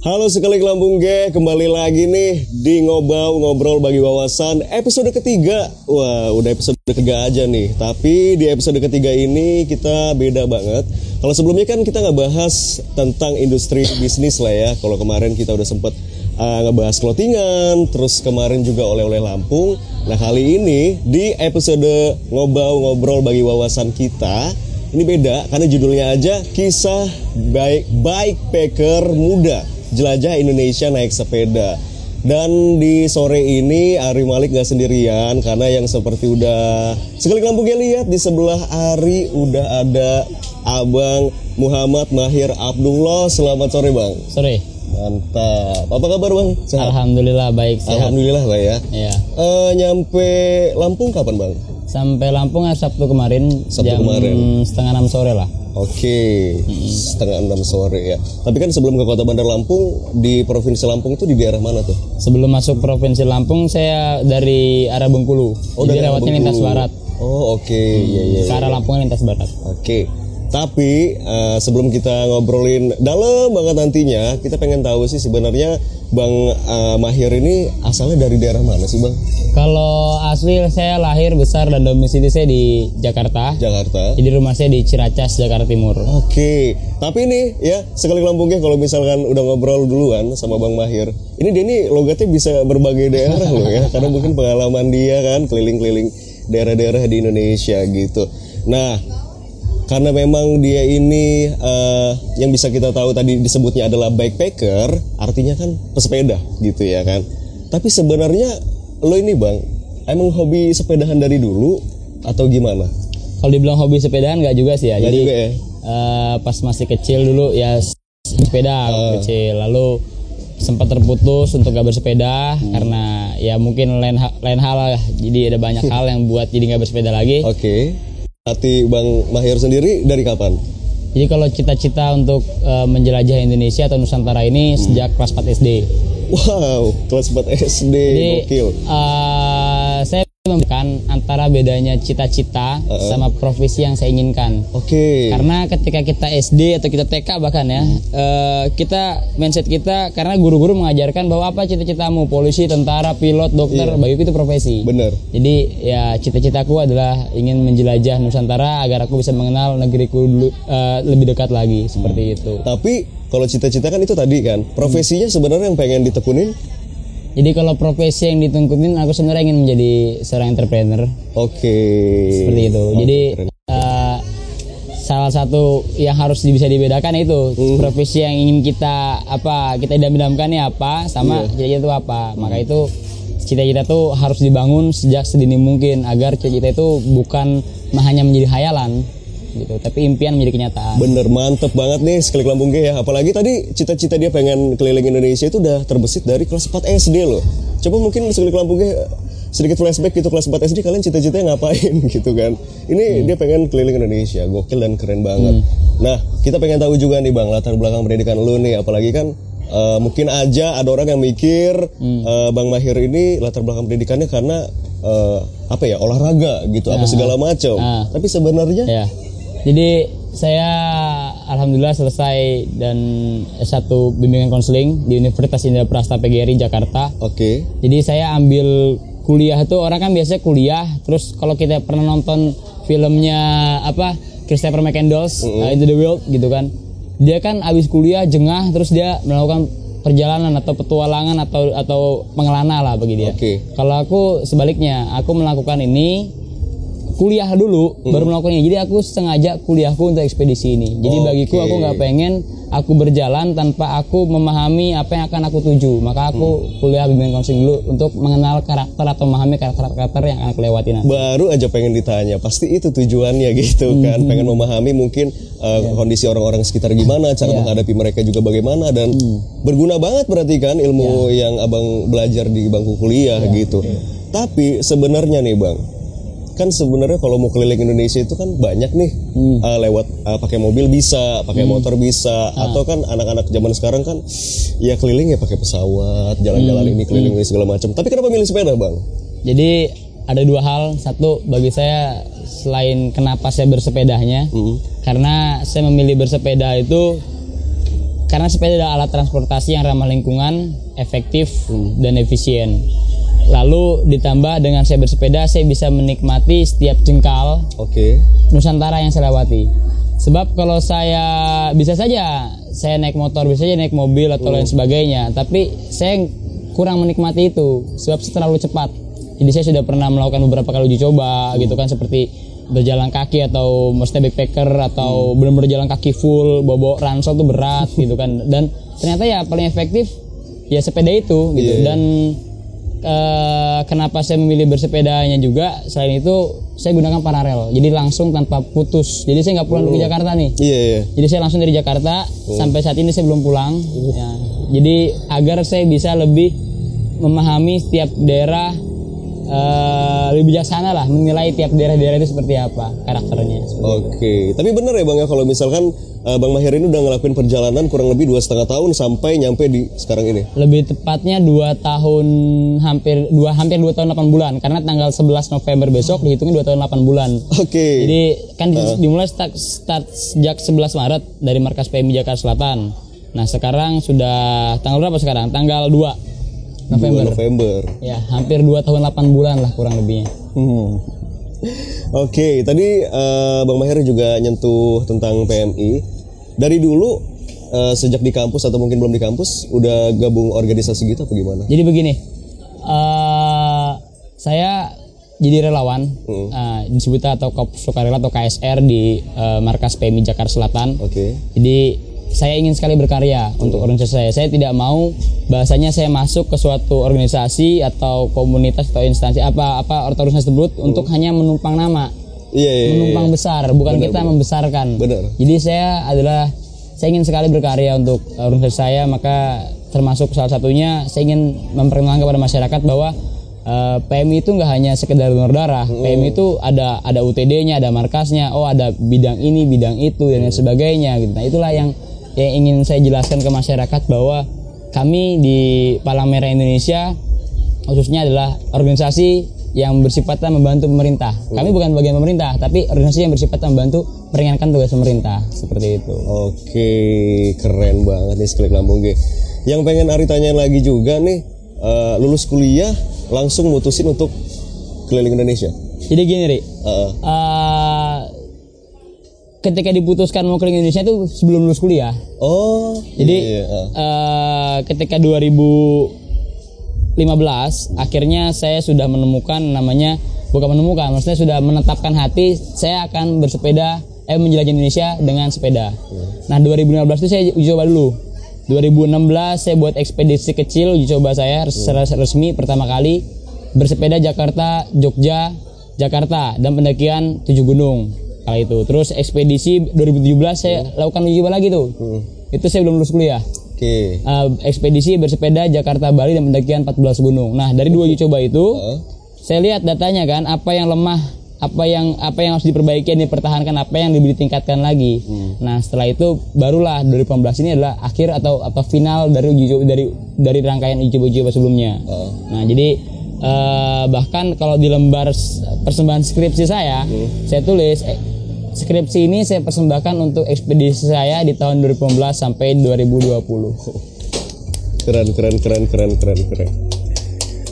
Halo sekali Lampung G, kembali lagi nih di Ngobau Ngobrol Bagi Wawasan episode ketiga. Wah, udah episode ketiga aja nih. Tapi di episode ketiga ini kita beda banget. Kalau sebelumnya kan kita nggak bahas tentang industri bisnis lah ya. Kalau kemarin kita udah sempet uh, ngebahas clothingan, terus kemarin juga oleh-oleh Lampung. Nah kali ini di episode Ngobau Ngobrol Bagi Wawasan kita ini beda karena judulnya aja kisah baik bike packer muda jelajah Indonesia naik sepeda. Dan di sore ini Ari Malik gak sendirian karena yang seperti udah sekali kampungnya lihat di sebelah Ari udah ada Abang Muhammad Mahir Abdullah. Selamat sore Bang. Sore. Mantap. Apa kabar Bang? Sehat? Alhamdulillah baik sehat. Alhamdulillah lah ya. Iya. Uh, nyampe Lampung kapan Bang? Sampai Lampung ya Sabtu kemarin Sabtu jam kemarin. setengah enam sore lah. Oke, setengah enam sore ya. Tapi kan sebelum ke Kota Bandar Lampung di Provinsi Lampung itu di daerah mana tuh? Sebelum masuk Provinsi Lampung saya dari arah Bengkulu. Oh, Jadi lewatnya lintas barat. Oh oke, iya iya. Ke arah Lampung lintas barat. Oke. Tapi eh, sebelum kita ngobrolin dalam banget nantinya, kita pengen tahu sih sebenarnya Bang eh, Mahir ini asalnya dari daerah mana sih Bang? Kalau asli saya lahir besar dan domisili saya di Jakarta. Jakarta. Jadi rumah saya di Ciracas, Jakarta Timur. Oke, tapi ini ya sekali Lampungnya kalau misalkan udah ngobrol duluan sama Bang Mahir, ini dia nih logatnya bisa berbagai daerah loh ya, karena mungkin pengalaman dia kan keliling-keliling daerah-daerah di Indonesia gitu. Nah, karena memang dia ini eh, yang bisa kita tahu tadi disebutnya adalah bikepacker, artinya kan pesepeda gitu ya kan. Tapi sebenarnya lo ini bang, emang hobi sepedahan dari dulu atau gimana? Kalau dibilang hobi sepedahan nggak juga sih ya. Nggak Jadi juga ya? eh, pas masih kecil dulu ya sepeda waktu kecil. Lalu sempat terputus untuk gak bersepeda Hmm. karena ya mungkin lain lain hal lah. Jadi ada banyak hal yang buat jadi nggak bersepeda lagi. Oke. Hati Bang Mahir sendiri dari kapan? Jadi kalau cita-cita untuk eh, menjelajah Indonesia atau Nusantara ini Hmm. sejak kelas 4 SD. Wow, kelas 4 SD, Jadi gokil. saya membedakan antara bedanya cita-cita sama profesi yang saya inginkan. Oke. Karena ketika kita SD atau kita TK bahkan ya, eh, kita mindset kita karena guru-guru mengajarkan bahwa apa cita-citamu polisi, tentara, pilot, dokter, Iya. bagiku itu profesi. Bener. Jadi ya cita-citaku adalah ingin menjelajah Nusantara agar aku bisa mengenal negeriku dulu eh, lebih dekat lagi seperti itu. Tapi kalau cita-cita kan itu tadi kan, profesinya sebenarnya yang pengen ditekunin. Jadi kalau profesi yang ditungkutin aku sebenarnya ingin menjadi seorang entrepreneur Oke. seperti itu. Oh, Jadi keren. eh, salah satu yang harus bisa dibedakan itu Hmm. profesi yang ingin kita apa kita idam-idamkan apa sama Iya. cita-cita itu apa. Maka itu cita-cita itu harus dibangun sejak sedini mungkin agar cita-cita itu bukan hanya menjadi hayalan gitu, tapi impian menjadi kenyataan. Bener mantep banget nih sekali Lampung G ya. Apalagi tadi cita-cita dia pengen keliling Indonesia itu udah terbesit dari kelas 4 SD loh. Coba mungkin sekali Lampung G sedikit flashback gitu kelas 4 SD kalian cita-citanya ngapain gitu kan. Ini dia pengen keliling Indonesia, gokil dan keren banget. Nah, kita pengen tahu juga nih Bang latar belakang pendidikan lu nih apalagi kan eh, mungkin aja ada orang yang mikir eh, Bang Mahir ini latar belakang pendidikannya karena eh, apa ya olahraga gitu apa segala macam. Ah. Tapi sebenarnya Ya. Jadi saya alhamdulillah selesai dan S1 bimbingan konseling di Universitas Indah Prasta PGRI Jakarta. oke. Jadi saya ambil kuliah itu orang kan biasanya kuliah terus kalau kita pernah nonton filmnya apa Christopher McCandless uh, Into the World gitu kan. Dia kan abis kuliah jengah terus dia melakukan perjalanan atau petualangan atau atau pengelana lah bagi dia. Oke. Kalau aku sebaliknya, aku melakukan ini kuliah dulu baru melakukan ini. Jadi aku sengaja kuliahku untuk ekspedisi ini. Jadi bagiku aku nggak pengen aku berjalan tanpa aku memahami apa yang akan aku tuju. Maka aku kuliah bimbingan konseling dulu untuk mengenal karakter atau memahami karakter-karakter yang akan aku lewati nanti. baru aja pengen ditanya pasti itu tujuannya gitu Hmm. kan pengen memahami mungkin uh, Iya. kondisi orang-orang sekitar gimana cara menghadapi mereka juga bagaimana dan Hmm. berguna banget berarti kan ilmu Iya. yang abang belajar di bangku kuliah gitu tapi sebenarnya nih bang kan sebenarnya kalau mau keliling Indonesia itu kan banyak nih Hmm. uh, lewat uh, pakai mobil bisa pakai motor bisa Ah. atau kan anak-anak zaman sekarang kan ya keliling ya pakai pesawat jalan-jalan Hmm. ini keliling ini segala macam tapi kenapa milih sepeda bang Jadi ada dua hal. Satu bagi saya selain kenapa saya bersepedanya, Hmm. karena saya memilih bersepeda itu karena sepeda adalah alat transportasi yang ramah lingkungan, efektif dan efisien. Lalu ditambah dengan saya bersepeda, saya bisa menikmati setiap jengkal Oke. Nusantara yang saya lewati. Sebab kalau saya bisa saja saya naik motor, bisa saja naik mobil atau lain sebagainya, tapi saya kurang menikmati itu sebab saya terlalu cepat. Jadi saya sudah pernah melakukan beberapa kali uji coba gitu kan seperti berjalan kaki atau maksudnya backpacker atau benar-benar jalan kaki full bawa ransel tuh berat gitu kan dan ternyata ya paling efektif ya sepeda itu gitu iya. dan eh, kenapa saya memilih bersepedanya juga? Selain itu saya gunakan paralel. Jadi langsung tanpa putus. Jadi saya nggak pulang dulu ke Jakarta nih. Iya iya. jadi saya langsung dari Jakarta. Sampai saat ini saya belum pulang. Ya, jadi agar saya bisa lebih memahami setiap daerah eh, lebih bijaksana lah menilai tiap daerah-daerah itu seperti apa karakternya Oke, tapi bener ya bang ya kalau misalkan eh, bang Mahir ini udah ngelakuin perjalanan kurang lebih dua setengah tahun sampai nyampe di sekarang ini. lebih tepatnya dua tahun hampir dua hampir dua tahun 8 bulan karena tanggal 11 November besok dihitungin dua tahun 8 bulan Oke. Jadi kan di- dimulai start, start sejak 11 Maret dari markas PMI Jakarta Selatan. Nah sekarang sudah tanggal berapa sekarang? Tanggal 2 November. 2 November. Ya hampir 2 tahun 8 bulan lah kurang lebihnya. Hmm. Oke, tadi eh, Bang Mahir juga nyentuh tentang PMI. Dari dulu eh, sejak di kampus atau mungkin belum di kampus udah gabung organisasi gitu apa gimana? Jadi begini, eh saya jadi relawan eh, disebut atau Kop Sukarela atau KSR di eh, markas PMI Jakarta Selatan. Oke. Jadi saya ingin sekali berkarya untuk organisasi saya. Saya tidak mau bahasanya saya masuk ke suatu organisasi atau komunitas atau instansi apa apa atau organisasi tersebut untuk hanya menumpang nama, Iya iya. iya. menumpang besar, bukan kita membesarkan. Benar. Jadi saya adalah saya ingin sekali berkarya untuk organisasi saya, maka termasuk salah satunya saya ingin memperkenalkan kepada masyarakat bahwa eh, PMI itu nggak hanya sekedar donor darah, PMI itu ada ada UTD-nya, ada markasnya, oh ada bidang ini, bidang itu dan lain sebagainya gitu. Nah, itulah yang yang ingin saya jelaskan ke masyarakat bahwa kami di Palang Merah Indonesia khususnya adalah organisasi yang bersifatnya membantu pemerintah. Kami bukan bagian pemerintah, tapi organisasi yang bersifatnya membantu meringankan tugas pemerintah seperti itu. Oke, keren banget nih seklik lambung G. Yang pengen Ari tanyain lagi juga nih, eh, lulus kuliah langsung mutusin untuk keliling Indonesia. Jadi gini, Ri. Heeh. Eh, ketika diputuskan mau keliling Indonesia itu sebelum lulus kuliah. oh, Jadi iya, iya, eh, ketika 2015 akhirnya saya sudah menemukan namanya bukan menemukan, maksudnya sudah menetapkan hati saya akan bersepeda eh menjelajahi Indonesia dengan sepeda. Nah 2015 itu saya uji coba dulu. 2016 saya buat ekspedisi kecil uji coba saya secara resmi pertama kali bersepeda Jakarta, Jogja, Jakarta dan pendakian tujuh gunung kala itu. Terus ekspedisi 2017 saya lakukan uji coba lagi tuh. Itu saya belum lulus kuliah. Oke. Uh, ekspedisi bersepeda Jakarta Bali dan pendakian 14 gunung. Nah, dari dua uji coba itu saya lihat datanya kan apa yang lemah, apa yang apa yang harus diperbaiki dan dipertahankan, apa yang lebih ditingkatkan lagi. Nah, setelah itu barulah 2018 ini adalah akhir atau atau final dari uji coba dari dari rangkaian uji coba uji coba sebelumnya. Nah, jadi eh, bahkan kalau di lembar persembahan skripsi saya, saya tulis eh, skripsi ini saya persembahkan untuk ekspedisi saya di tahun 2015 sampai 2020. Keren, keren, keren, keren, keren, keren.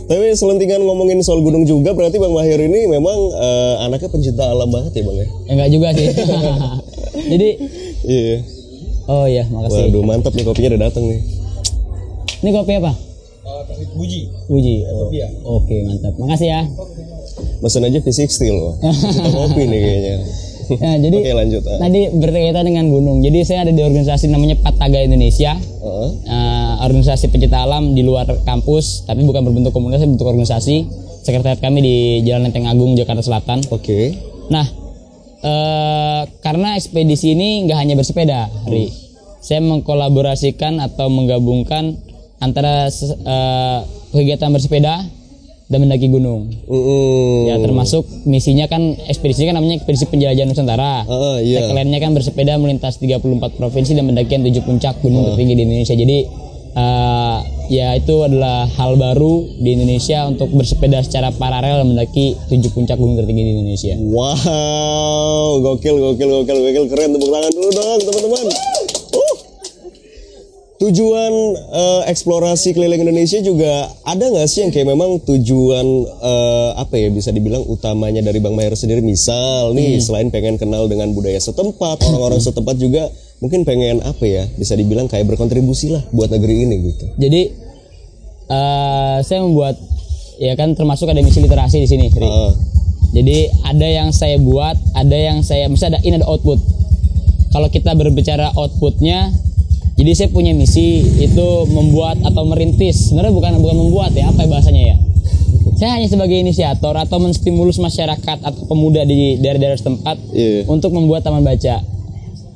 Tapi selentingan ngomongin soal gunung juga, berarti Bang Mahir ini memang eh, anaknya pencinta alam banget ya Bang ya? Ya, enggak juga sih. Jadi Iya. oh ya, makasih. Waduh, mantap nih kopinya udah datang nih. Ini kopi apa? Buji. Uji. Oh, Oke, mantap. Makasih ya. Mesen aja fisik steel loh. Kita kopi nih kayaknya. Ya, jadi Oke lanjut. ah. tadi berkaitan dengan gunung. Jadi saya ada di organisasi namanya Pataga Indonesia. Heeh. Eh, organisasi pencinta alam di luar kampus, tapi bukan berbentuk komunitas, bentuk organisasi. Sekretariat kami di Jalan Lenteng Agung, Jakarta Selatan. Oke. Nah, eh, karena ekspedisi ini nggak hanya bersepeda, Ri. Saya mengkolaborasikan atau menggabungkan antara eh, kegiatan bersepeda dan mendaki gunung. Mm-mm. Ya termasuk misinya kan ekspedisi kan namanya ekspedisi penjelajahan Nusantara. Ah, iya. Tagline-nya kan bersepeda melintas 34 provinsi dan mendakian 7 puncak gunung tertinggi di Indonesia. Jadi eh, ya itu adalah hal baru di Indonesia untuk bersepeda secara paralel mendaki 7 puncak gunung tertinggi di Indonesia. Wow, gokil, gokil, gokil, gokil, keren. Tepuk tangan dulu dong, teman-teman. Uh. tujuan eh, eksplorasi keliling Indonesia juga ada nggak sih yang kayak memang tujuan eh, apa ya bisa dibilang utamanya dari Bang Maher sendiri misal nih selain pengen kenal dengan budaya setempat orang-orang setempat juga mungkin pengen apa ya bisa dibilang kayak berkontribusi lah buat negeri ini gitu Jadi eh saya membuat ya kan termasuk ada misi literasi di sini. Heeh. Jadi ada yang saya buat, ada yang saya misalnya ada in ada output. Kalau kita berbicara outputnya, jadi saya punya misi itu membuat atau merintis. Sebenarnya bukan bukan membuat ya, apa ya bahasanya ya? Saya hanya sebagai inisiator atau menstimulus masyarakat atau pemuda di daerah-daerah setempat Iya. untuk membuat taman baca.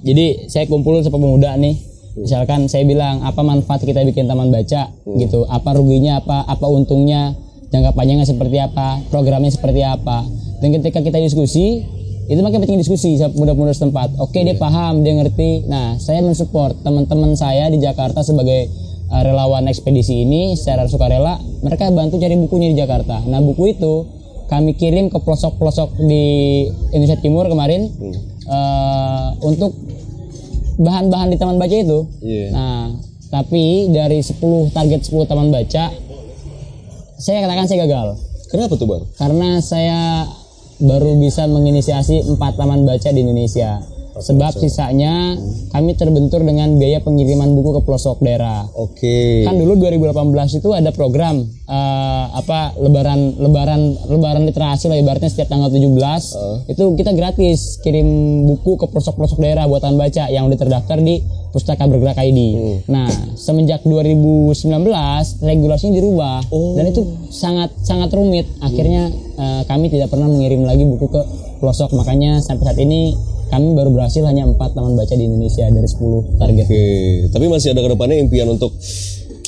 Jadi saya kumpul sama pemuda nih. Misalkan saya bilang apa manfaat kita bikin taman baca gitu, apa ruginya, apa apa untungnya, jangka panjangnya seperti apa, programnya seperti apa. Dan ketika kita diskusi, itu makin penting diskusi sama pemuda-pemuda setempat. Oke dia paham, dia ngerti. Nah saya mensupport teman-teman saya di Jakarta sebagai uh, relawan ekspedisi ini secara sukarela, mereka bantu cari bukunya di Jakarta. Nah buku itu kami kirim ke pelosok-pelosok di Indonesia Timur kemarin eh, untuk bahan-bahan di taman baca itu. Iya. Nah, tapi dari 10 target 10 taman baca saya katakan saya gagal kenapa tuh bang karena saya baru bisa menginisiasi empat taman baca di Indonesia. Sebab sisanya kami terbentur dengan biaya pengiriman buku ke pelosok daerah. Oke. Kan dulu 2018 itu ada program eh, apa lebaran lebaran lebaran literasi lah ibaratnya setiap tanggal 17 itu kita gratis kirim buku ke pelosok-pelosok daerah buatan baca yang udah terdaftar di Pustaka Bergerak ID. Nah, semenjak 2019 regulasinya dirubah. Dan itu sangat sangat rumit. Akhirnya eh, kami tidak pernah mengirim lagi buku ke pelosok. Makanya sampai saat ini kami baru berhasil hanya empat taman baca di Indonesia dari 10 target. oke tapi masih ada ke depannya impian untuk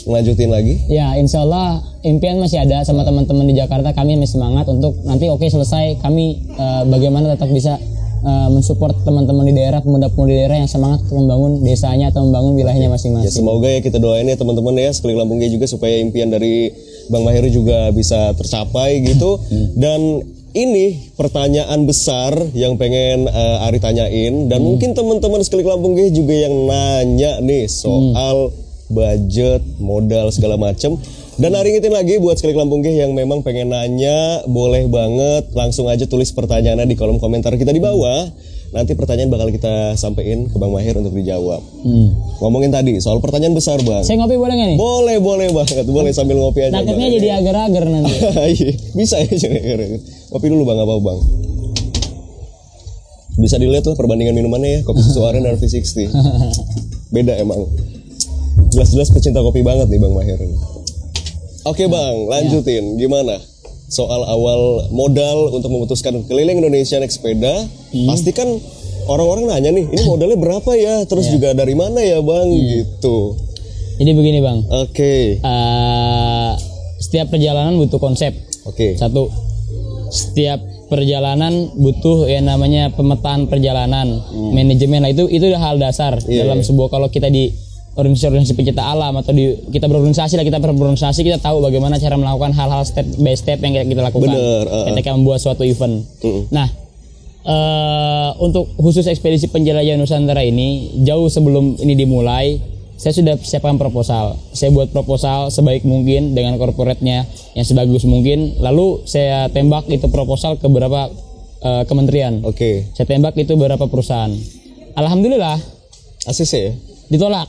ngelanjutin lagi Ya, insya Allah impian masih ada sama teman-teman di Jakarta. Kami masih semangat untuk nanti oke selesai kami eh, bagaimana tetap bisa eh, mensupport teman-teman di daerah, pemuda-pemuda daerah yang semangat untuk membangun desanya atau membangun wilayahnya Ya masing-masing. semoga ya kita doain ya teman-teman ya sekali Lampung juga supaya impian dari Bang Maheru juga bisa tercapai gitu. Dan ini pertanyaan besar yang pengen eh, Ari tanyain dan mungkin teman-teman sekali Lampung G juga yang nanya nih soal budget, modal segala macem. Dan Ari ingetin lagi buat sekali Lampung G yang memang pengen nanya, boleh banget langsung aja tulis pertanyaannya di kolom komentar kita di bawah. Nanti pertanyaan bakal kita sampein ke Bang Mahir untuk dijawab. Hmm. Ngomongin tadi soal pertanyaan besar bang. Saya ngopi boleh nggak nih? Boleh boleh banget, boleh sambil ngopi aja. Takutnya jadi agar-agar nanti. Iya, bisa ya jadi Ngopi dulu bang, apa bang? Bisa dilihat lah perbandingan minumannya ya, kopi susu aren dan V60. Beda emang. Jelas-jelas pecinta kopi banget nih bang Mahir. Oke bang, lanjutin. Gimana? Soal awal modal untuk memutuskan keliling Indonesia naik sepeda, pasti kan orang-orang nanya nih, ini modalnya berapa ya? Terus juga dari mana ya bang? Gitu. Jadi begini bang, Oke, Eh, setiap perjalanan butuh konsep. oke. Satu, setiap perjalanan butuh yang namanya pemetaan perjalanan, manajemen. Nah itu itu hal dasar Hmm. Iya, dalam iya. sebuah kalau kita di organisasi-organisasi pencinta alam atau di kita berorganisasi lah kita berorganisasi kita tahu bagaimana cara melakukan hal-hal step by step yang kita, kita lakukan Bener, uh-uh. ketika membuat suatu event. Mm-mm. Nah, eh untuk khusus ekspedisi penjelajahan Nusantara ini jauh sebelum ini dimulai, saya sudah siapkan proposal. Saya buat proposal sebaik mungkin dengan korporatnya yang sebagus mungkin. Lalu saya tembak itu proposal ke beberapa eh, kementerian. Oke. Saya tembak itu beberapa perusahaan. Alhamdulillah ACC ya? Ditolak.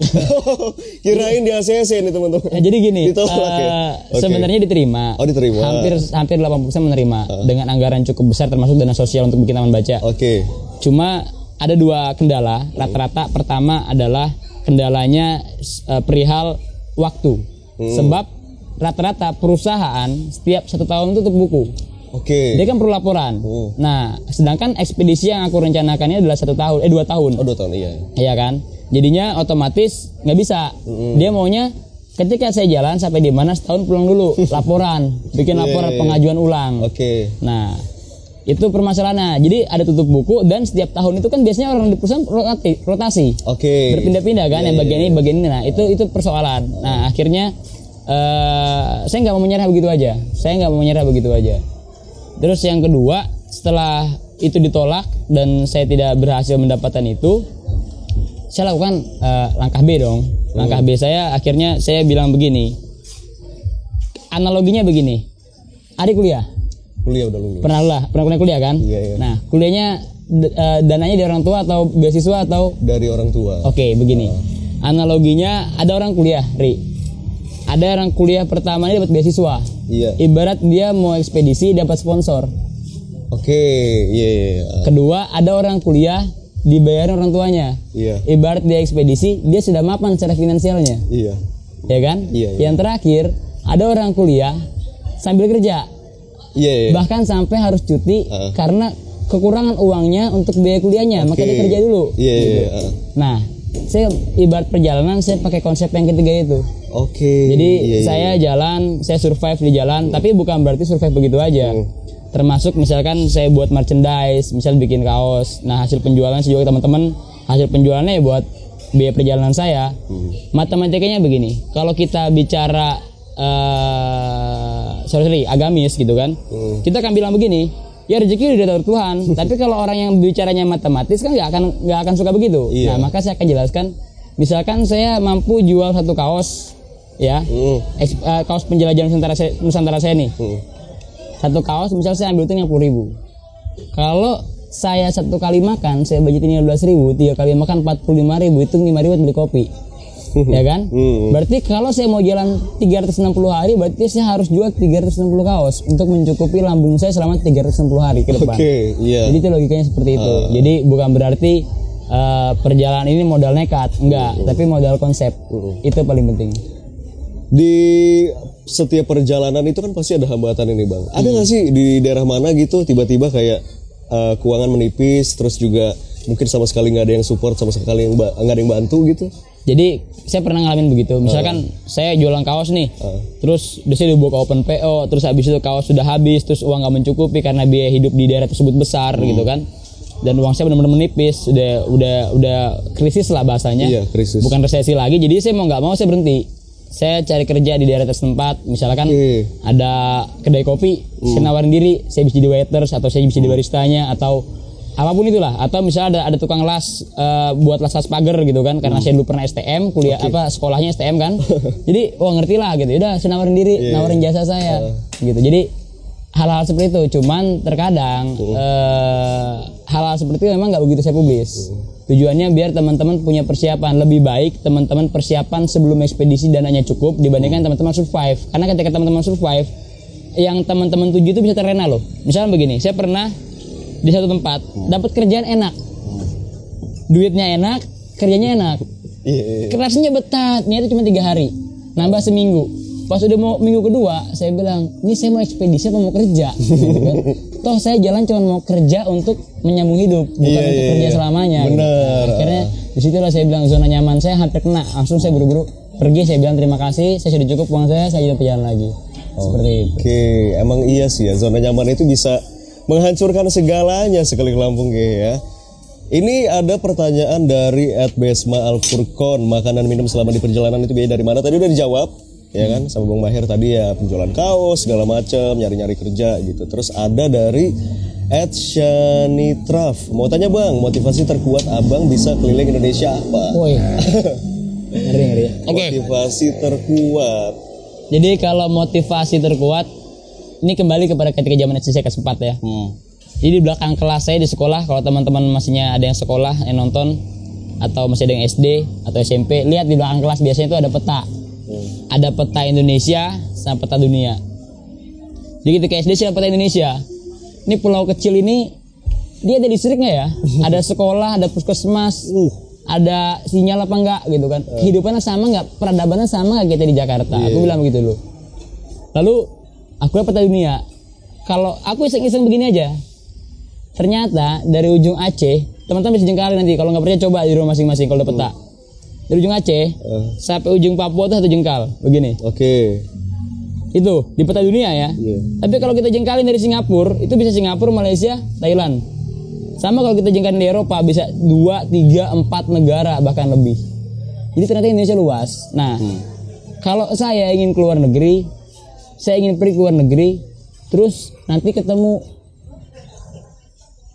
Kirain di ACC nih teman-teman. Ya, jadi gini, Ditolak ya? eh, Oke. sebenarnya diterima. Oh, diterima. Hampir hampir 80% menerima dengan anggaran cukup besar termasuk dana sosial untuk bikin taman baca. Oke. Cuma ada dua kendala. Rata-rata pertama adalah kendalanya eh, perihal waktu. Sebab rata-rata perusahaan setiap satu tahun tutup buku. Oke. Dia kan perlu laporan. Hmm. Nah, sedangkan ekspedisi yang aku rencanakan ini adalah satu tahun, eh dua tahun. Oh, dua tahun iya. Iya kan? Jadinya otomatis nggak bisa. Dia maunya ketika saya jalan sampai di mana setahun pulang dulu laporan, bikin laporan iya. pengajuan ulang. Oke. Nah, itu permasalahannya. Jadi ada tutup buku dan setiap tahun itu kan biasanya orang di perusahaan rotasi, rotasi. Oke. berpindah-pindah kan yang bagian ini bagian ini. Nah, itu itu persoalan. Nah, akhirnya eh saya nggak mau menyerah begitu aja. Saya nggak mau menyerah begitu aja. Terus yang kedua, setelah itu ditolak dan saya tidak berhasil mendapatkan itu, saya lakukan eh, langkah B dong. Langkah B saya akhirnya saya bilang begini. Analoginya begini. Adik kuliah, Kuliah udah lulus. pernah lah, pernah kuliah, kuliah kan? Iya, iya. Nah, kuliahnya eh, dananya dari orang tua atau beasiswa atau Dari orang tua. Oke, begini. Analoginya ada orang kuliah, Ri. Ada orang kuliah pertamanya dapat beasiswa. Iya. Ibarat dia mau ekspedisi dapat sponsor. Oke, iya iya. iya. Kedua, ada orang kuliah dibayarin orang tuanya. Iya. Ibarat dia ekspedisi, dia sudah mapan secara finansialnya, Iya. ya kan? Iya, iya. Yang terakhir, ada orang kuliah sambil kerja, Iya iya. bahkan sampai harus cuti Heeh. karena kekurangan uangnya untuk biaya kuliahnya, makanya dia Oke. kerja dulu. Iya iya. iya. Nah, saya ibarat perjalanan saya pakai konsep yang ketiga itu. Oke. Jadi iya, iya. saya jalan, saya survive di jalan, tapi bukan berarti survive begitu aja. Hmm. Termasuk misalkan saya buat merchandise, misal bikin kaos. Nah, hasil penjualan saya juga teman-teman, hasil penjualannya ya buat biaya perjalanan saya. Hmm. Matematikanya begini, kalau kita bicara eh sorry, sorry, agamis gitu kan. Hmm. Kita akan bilang begini, ya rezeki udah dari Tuhan. tapi kalau orang yang bicaranya matematis kan nggak akan nggak akan suka begitu. Iya. Nah, maka saya akan jelaskan, misalkan saya mampu jual satu kaos, ya, Hmm. eks- eh, kaos penjelajahan Nusantara saya, Nusantara saya nih, Hmm. Satu kaos misal saya ambil itu yang ribu. Kalau saya satu kali makan, saya budgetin 15 ribu, tiga kali makan 45 ribu, itu 5 ribu beli kopi. ya kan? Hmm. Berarti kalau saya mau jalan 360 hari, berarti saya harus jual 360 kaos untuk mencukupi lambung saya selama 360 hari ke depan. Oke, iya. Jadi itu logikanya seperti itu. Jadi bukan berarti eh, perjalanan ini modal nekat, enggak, tapi modal konsep. Itu paling penting. Di setiap perjalanan itu kan pasti ada hambatan ini bang. Ada nggak sih di daerah mana gitu tiba-tiba kayak eh, keuangan menipis, terus juga mungkin sama sekali nggak ada yang support, sama sekali yang nggak ada yang bantu gitu? Jadi saya pernah ngalamin begitu. Misalkan saya jualan kaos nih, terus di sini dibawa ke open PO, terus habis itu kaos sudah habis, terus uang nggak mencukupi karena biaya hidup di daerah tersebut besar gitu kan. Dan uang saya benar-benar menipis, udah udah udah krisis lah bahasanya. Iya, krisis. Bukan resesi lagi. Jadi saya mau nggak mau saya berhenti. Saya cari kerja di daerah setempat, misalkan ada kedai kopi, saya nawarin diri, saya bisa jadi waiters atau saya bisa jadi baristanya atau apa pun itulah. Atau misalnya ada ada tukang las eh, buat las las pagar gitu kan karena saya dulu pernah STM kuliah apa sekolahnya STM kan. Jadi wah ngerti lah gitu. Udah saya nawarin diri nawarin jasa saya gitu. Jadi hal-hal seperti itu. Cuman terkadang eh, hal-hal seperti itu memang nggak begitu saya publis tujuannya biar teman-teman punya persiapan lebih baik teman-teman persiapan sebelum ekspedisi dananya cukup dibandingkan teman-teman survive. Karena ketika teman-teman survive yang teman-teman tuju itu bisa terlena loh. Misalnya begini saya pernah di satu tempat dapat kerjaan enak. Duitnya enak kerjanya enak. Iya. iya. kerasnya betah niatnya cuma tiga hari. Nambah seminggu. Pas udah mau minggu kedua saya bilang ini saya mau ekspedisi apa mau kerja? Gitu kan. Toh saya jalan cuma mau kerja untuk menyambung hidup bukan Iya, untuk iya, kerja iya. selamanya gitu. Bener. akhirnya di situlah saya bilang zona nyaman saya hampir kena langsung saya buru-buru pergi saya bilang terima kasih saya sudah cukup uang saya saya jadi perjalanan lagi seperti itu Oke, emang iya sih ya zona nyaman itu bisa menghancurkan segalanya sekali ke Lampung ya. Ini ada pertanyaan dari Ed Besma Al Furqon, makanan minum selama di perjalanan itu biaya dari mana? Tadi udah dijawab, ya kan, sama Bang Mahir tadi ya penjualan kaos segala macam, nyari-nyari kerja gitu. Terus ada dari Ed Shanitraf, mau tanya bang, motivasi terkuat abang bisa keliling Indonesia apa? woi ngeri ngeri oke Motivasi terkuat. Jadi kalau motivasi terkuat ini kembali kepada ketika zaman SD saya 4 ya. Jadi di belakang kelas saya di sekolah kalau teman-teman masihnya ada yang sekolah yang nonton atau masih ada yang SD atau SMP, lihat di belakang kelas biasanya itu ada peta. Ada peta Indonesia sama peta dunia. Jadi ketika SD saya peta Indonesia. Ini pulau kecil ini dia ada listriknya ya. ada sekolah, ada puskesmas, ada sinyal apa enggak gitu kan. Kehidupannya sama enggak? Peradabannya sama enggak kita di Jakarta? Aku bilang begitu dulu. Lalu aku lihat peta dunia. Kalau aku iseng-iseng begini aja. Ternyata dari ujung Aceh, teman-teman bisa jengkali nanti kalau nggak percaya coba di rumah masing-masing kalau ada peta. Dari ujung Aceh sampai ujung Papua itu satu jengkal, begini. Oke. Itu di peta dunia ya. Iya. Tapi kalau kita jengkalin dari Singapura, itu bisa Singapura, Malaysia, Thailand. Sama kalau kita jengkalin di Eropa bisa 2, 3, 4 negara bahkan lebih. Jadi ternyata Indonesia luas. Nah, kalau saya ingin keluar negeri, saya ingin pergi keluar negeri, terus nanti ketemu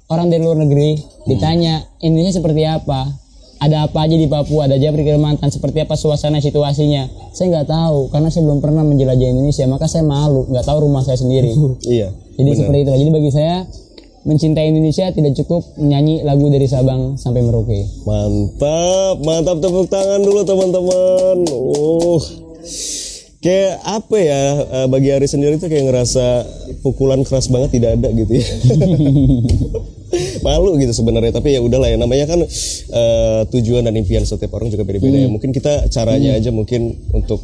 orang dari luar negeri, ditanya Indonesia seperti apa, ada apa aja di Papua, ada Japri Kalimantan, seperti apa suasana situasinya. Saya nggak tahu karena saya belum pernah menjelajah Indonesia, maka saya malu, nggak tahu rumah saya sendiri. Iya. Jadi seperti itu. Jadi bagi saya mencintai Indonesia tidak cukup nyanyi lagu dari Sabang sampai Merauke. Mantap, mantap tepuk tangan dulu teman-teman. Uh, kayak apa ya eh, bagi Ari sendiri tuh kayak ngerasa pukulan keras banget tidak ada gitu ya. Malu gitu sebenarnya, tapi ya udahlah ya namanya kan eh, tujuan dan impian setiap orang juga beda-beda ya. Mungkin kita caranya aja mungkin untuk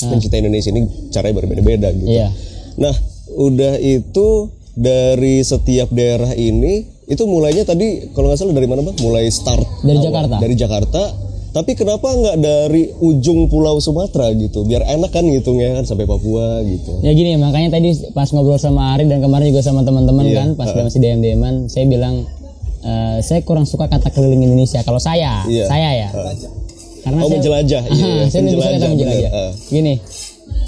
mencintai Indonesia ini caranya berbeda-beda gitu. Iya. Nah, udah itu dari setiap daerah ini itu mulainya tadi kalau nggak salah dari mana bang? Mulai start Dari awal. Jakarta. Dari Jakarta. Tapi kenapa nggak dari ujung Pulau Sumatera gitu? Biar enak kan ngitungnya kan sampai Papua gitu. Ya gini makanya tadi pas ngobrol sama Ari dan kemarin juga sama teman-teman Iya, kan pas dia masih DM DM saya bilang eh, saya kurang suka kata keliling Indonesia kalau saya Iya. saya ya karena Oh, saya menjelajah. Iya, iya, saya suka kata menjelajah, menjelajah. bener. Ah. Gini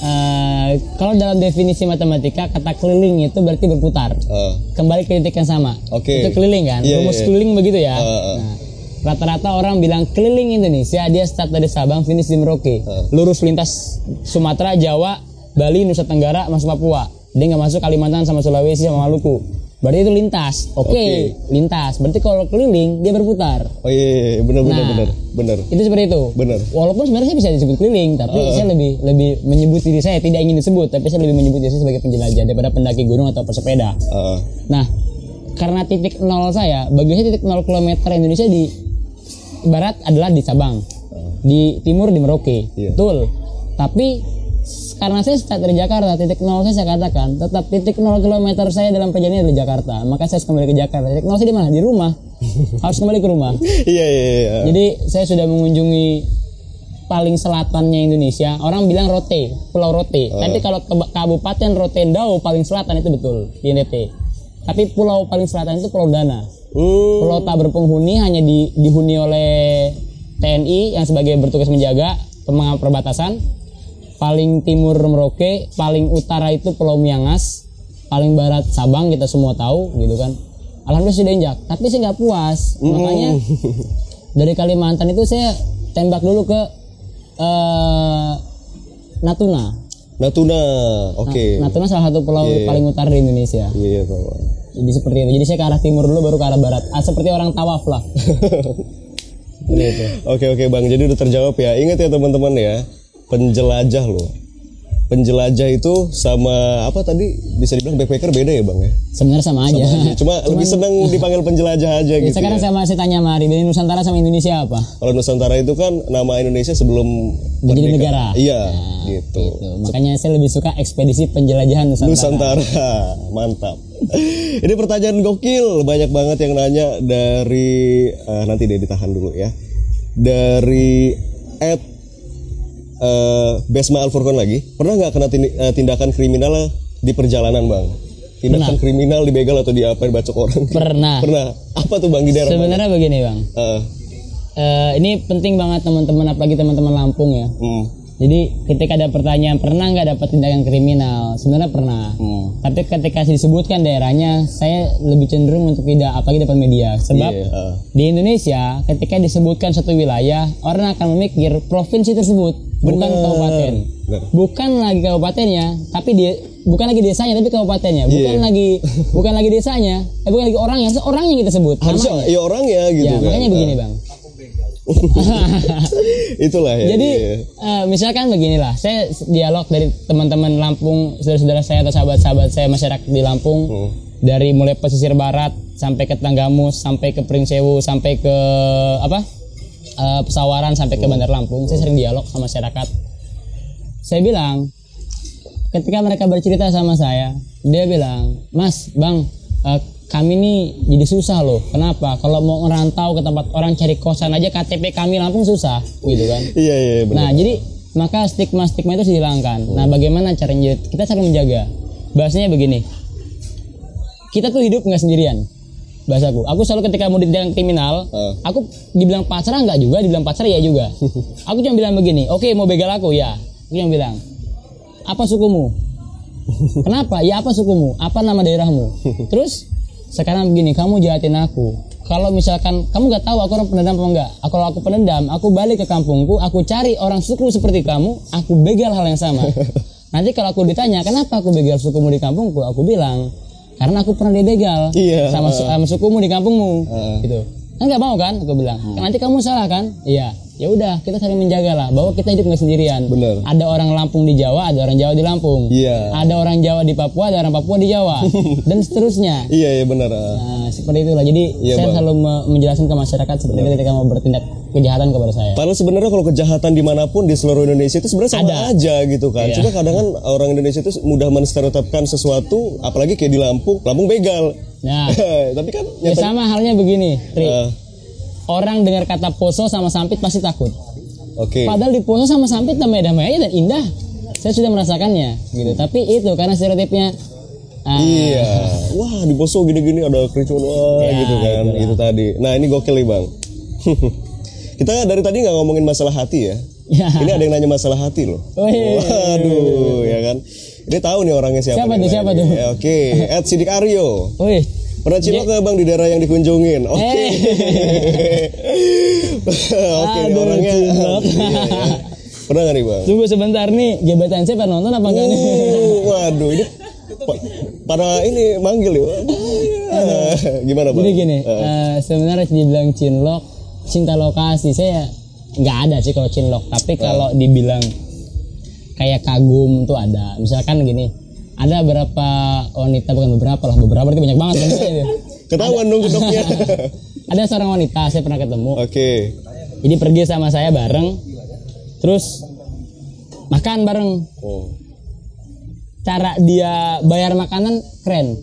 eh, kalau dalam definisi matematika kata keliling itu berarti berputar Ah, kembali ke titik yang sama Oke. itu keliling kan Iya, rumus iya. keliling begitu ya ah. Nah, rata-rata orang bilang keliling Indonesia dia start dari Sabang finish di Merauke. Ah. lurus lintas Sumatera Jawa Bali Nusa Tenggara masuk Papua. Dia nggak masuk Kalimantan sama Sulawesi sama Maluku. Berarti itu lintas. Oke Oke. lintas. Berarti kalau keliling dia berputar. Oh iya, iya, iya, bener bener Nah. bener bener. itu seperti itu. Bener. walaupun sebenarnya saya bisa disebut keliling tapi saya lebih lebih menyebut diri saya tidak ingin disebut tapi saya lebih menyebut diri saya sebagai penjelajah daripada pendaki gunung atau pesepeda. Ah, Nah, karena titik nol saya, bagi saya titik nol kilometer Indonesia di barat adalah di Sabang, di timur di Merauke, Iya. betul. Tapi karena saya start dari Jakarta, titik nol saya saya katakan tetap titik nol kilometer saya dalam perjalanan adalah Jakarta. Maka saya harus kembali ke Jakarta. Titik nol saya di mana? Di rumah. harus kembali ke rumah. iya iya iya. Jadi saya sudah mengunjungi paling selatannya Indonesia. Orang bilang Rote, Pulau Rote. Tapi kalau ke Kabupaten Rotendao paling selatan itu betul di NTT. Tapi pulau paling selatan itu Pulau Dana. Hmm, Pulau tak berpenghuni hanya di- dihuni oleh TNI yang sebagai bertugas menjaga pemangau perbatasan. Paling timur Merauke, paling utara itu Pulau Miangas, paling barat Sabang kita semua tahu gitu kan. Alhamdulillah sudah injak, tapi saya nggak puas. Makanya dari Kalimantan itu saya tembak dulu ke eh, Natuna. Natuna. Oke. Natuna salah satu pulau paling utara di Indonesia. Iya iya tahu. Jadi seperti itu. Jadi saya ke arah timur dulu baru ke arah barat. Ah, seperti orang tawaf lah. Oke oke bang, jadi udah terjawab ya. Ingat ya teman-teman ya, penjelajah loh. Penjelajah itu sama apa tadi bisa dibilang backpacker beda ya bang ya? Sebenarnya sama aja. Cuma lebih senang dipanggil penjelajah aja Ya, gitu. sekarang ya. saya masih tanya Mari, dari Nusantara sama Indonesia apa? Kalau Nusantara itu kan nama Indonesia sebelum Menjadi negara. Iya, gitu. Gitu. Makanya saya lebih suka ekspedisi penjelajahan Nusantara. Nusantara, mantap. Ini pertanyaan gokil, banyak banget yang nanya dari eh, nanti deh ditahan dulu ya. Dari at eh, Besma Alfurqan lagi, pernah nggak kena eh, tindakan kriminal di perjalanan bang? Tindakan kriminal dibegal atau diapain bacok orang? Pernah. Pernah. Apa tuh bang di daerah? Sebenarnya begini bang, Eh, Eh, ini penting banget teman-teman, apalagi teman-teman Lampung ya. hmm, Jadi ketika ada pertanyaan pernah nggak dapat tindakan kriminal, sebenarnya pernah. hmm. Tapi ketika disebutkan daerahnya, saya lebih cenderung untuk tidak, apalagi depan media. Sebab Iya, eh. di Indonesia, ketika disebutkan satu wilayah, orang akan memikir provinsi tersebut, bukan Bener. kabupaten. Bener. Bukan lagi kabupatennya, tapi dia bukan lagi desanya, tapi kabupatennya. Bukan Iya. lagi bukan lagi desanya, eh, bukan lagi orangnya, orangnya yang kita sebut. Harusnya ya orang ya gitu Ya, kan. makanya begini, Bang. Itulah ya. Jadi iya. eh, misalkan beginilah, saya dialog dari teman-teman Lampung, saudara-saudara saya atau sahabat-sahabat saya masyarakat di Lampung, Hmm. dari mulai pesisir barat sampai ke Tanggamus, sampai ke Pringsewu, sampai ke apa eh, Pesawaran, sampai Hmm. ke Bandar Lampung, saya sering dialog sama masyarakat. Saya bilang, ketika mereka bercerita sama saya, dia bilang, Mas, Bang, eh, kami nih jadi susah loh. Kenapa? Kalau mau ngerantau ke tempat orang cari kosan aja KTP kami Lampung susah, gitu kan? Iya iya benar. Nah, jadi maka stigma-stigma itu dihilangkan. Nah, bagaimana caranya? Kita saling menjaga. Bahasanya begini. Kita tuh hidup nggak sendirian. Bahasaku. Aku selalu ketika mau dibilang kriminal, Ah. aku dibilang pacar enggak juga, dibilang pacar ya juga. aku cuma bilang begini, oke mau begal aku ya. Aku yang bilang, apa sukumu? Kenapa? Ya apa sukumu? Apa nama daerahmu? Terus sekarang begini, kamu jahatin aku. kalau misalkan kamu nggak tahu aku orang pendendam apa enggak aku kalau aku pendendam aku balik ke kampungku aku cari orang suku seperti kamu aku begal hal yang sama. Nanti kalau aku ditanya kenapa aku begal sukumu di kampungku? Aku bilang karena aku pernah dibegal Iya. sama, su- sama sukumu di kampungmu. Heeh. gitu. Kan nggak mau kan? Aku bilang. Nanti kamu salah kan? Iya ya udah kita saling menjaga lah bahwa kita hidup nggak sendirian Bener. ada orang Lampung di Jawa ada orang Jawa di Lampung Iya. ada orang Jawa di Papua ada orang Papua di Jawa dan seterusnya Iya iya benar. ah. Nah, seperti itulah. Jadi Iya, saya Bang. selalu me- menjelaskan ke masyarakat seperti itu ketika mau bertindak kejahatan kepada saya. Padahal sebenarnya kalau kejahatan di mana pun di seluruh Indonesia itu sebenarnya sama Ada. aja gitu kan. Iya. Cuma kadang kan orang Indonesia itu mudah menstereotipkan sesuatu, apalagi kayak di Lampung, Lampung begal. Nah, Tapi kan ya sama halnya begini, Tri. Ah, Orang dengar kata poso sama sampit pasti takut. Oke. Padahal di poso sama sampit damai-damai aja dan indah. Saya sudah merasakannya, gitu. Tapi itu karena stereotipnya. ah, Iya. Wah, di Poso gini-gini ada kericuan wah Ya, gitu kan. itulah. Itu tadi. Nah, ini gokil nih, Bang. Kita dari tadi nggak ngomongin masalah hati ya. Ya. Ini ada yang nanya masalah hati loh. Wih. Waduh, ya kan. Dia tahu nih orangnya siapa. Siapa tuh, siapa tuh? Ya, Oke, Ed Sidik Aryo. Wih, Pernah cilok nggak bang di daerah yang dikunjungin? Oke. Eh. Oke, Aduh, orangnya. cilok. Iya, iya. Pernah nggak nih bang? tunggu sebentar nih. Gebetan saya pernah nonton apa enggak nih? Uh, waduh, ini pa- para ini manggil ya. Gimana bang? Jadi gini, eh, sebenarnya dibilang cinlok, cinta lokasi saya nggak ada sih kalau cinlok. Tapi kalau dibilang kayak kagum tuh ada. Misalkan gini, ada beberapa wanita bukan beberapa lah, beberapa berarti banyak banget. itu. Ketahuan dong kedoknya. ada seorang wanita saya pernah ketemu. Oke. Jadi pergi sama saya bareng, terus makan bareng. Oh, Cara dia bayar makanan keren.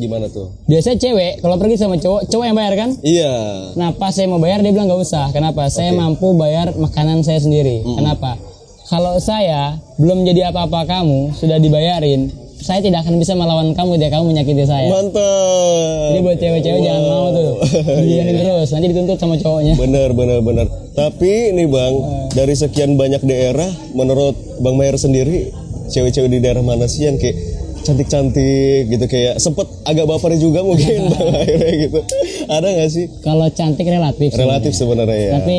gimana tuh? Biasanya cewek kalau pergi sama cowok, cowok yang bayar kan? Iya. Nah pas saya mau bayar dia bilang nggak usah. Kenapa? Saya mampu bayar makanan saya sendiri. Kenapa? Kalau saya belum jadi apa-apa kamu sudah dibayarin, saya tidak akan bisa melawan kamu dia kamu menyakiti saya. Mantap. Jadi buat cewek-cewek jangan mau tuh. Iya, Diarin terus, nanti dituntut sama cowoknya. Bener, bener, bener. Tapi nih bang, dari sekian banyak daerah, menurut bang Mayer sendiri, cewek-cewek di daerah mana sih yang kayak cantik-cantik gitu kayak sempet agak baper juga mungkin bang gitu. Ada nggak sih? Kalau cantik relatif. Relatif sebenarnya ya. Tapi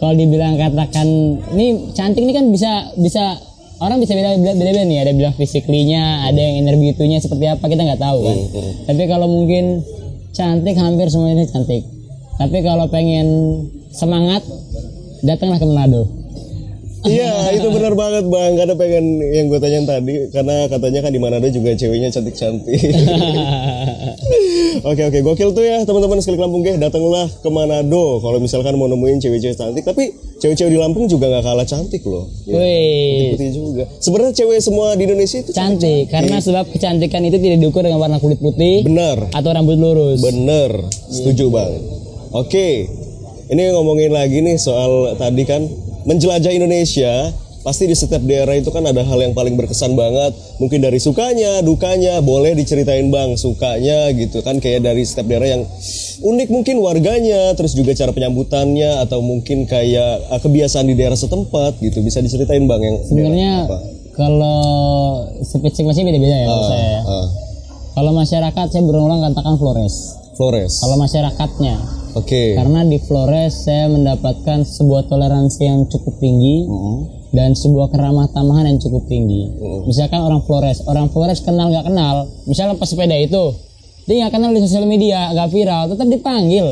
kalau dibilang katakan ini cantik ini kan bisa bisa orang bisa beda beda beda nih ada bilang fisiklinya ada yang energi itunya seperti apa kita nggak tahu kan. Tapi kalau mungkin cantik hampir semuanya cantik. Tapi kalau pengen semangat datanglah ke Manado Iya, itu benar banget bang. Karena pengen yang gue tanyain tadi, karena katanya kan di Manado juga ceweknya cantik-cantik. Oke oke, gokil tuh ya teman-teman sekali Lampung Geh, datanglah ke Manado kalau misalkan mau nemuin cewek-cewek cantik. Tapi cewek-cewek di Lampung juga nggak kalah cantik loh. Ya, putih juga. Sebenarnya cewek semua di Indonesia itu cantik karena sebab kecantikan itu tidak diukur dengan warna kulit putih benar, atau rambut lurus bener, setuju bang. Oke, ini ngomongin lagi nih soal tadi kan menjelajah Indonesia. Pasti di setiap daerah itu kan ada hal yang paling berkesan banget. Mungkin dari sukanya, dukanya, boleh diceritain bang sukanya gitu kan kayak dari setiap daerah yang unik mungkin warganya, terus juga cara penyambutannya atau mungkin kayak eh, kebiasaan di daerah setempat gitu bisa diceritain bang yang sebenarnya kalau spesifik masih beda-beda ya kalau saya Ah, kalau masyarakat saya berulang katakan Flores Flores. kalau masyarakatnya Oke. karena di Flores saya mendapatkan sebuah toleransi yang cukup tinggi dan sebuah keramah tamahan yang cukup tinggi. Misalkan orang Flores orang Flores kenal nggak kenal? Misalnya pas sepeda itu dia nggak kenal di sosial media nggak viral tetap dipanggil.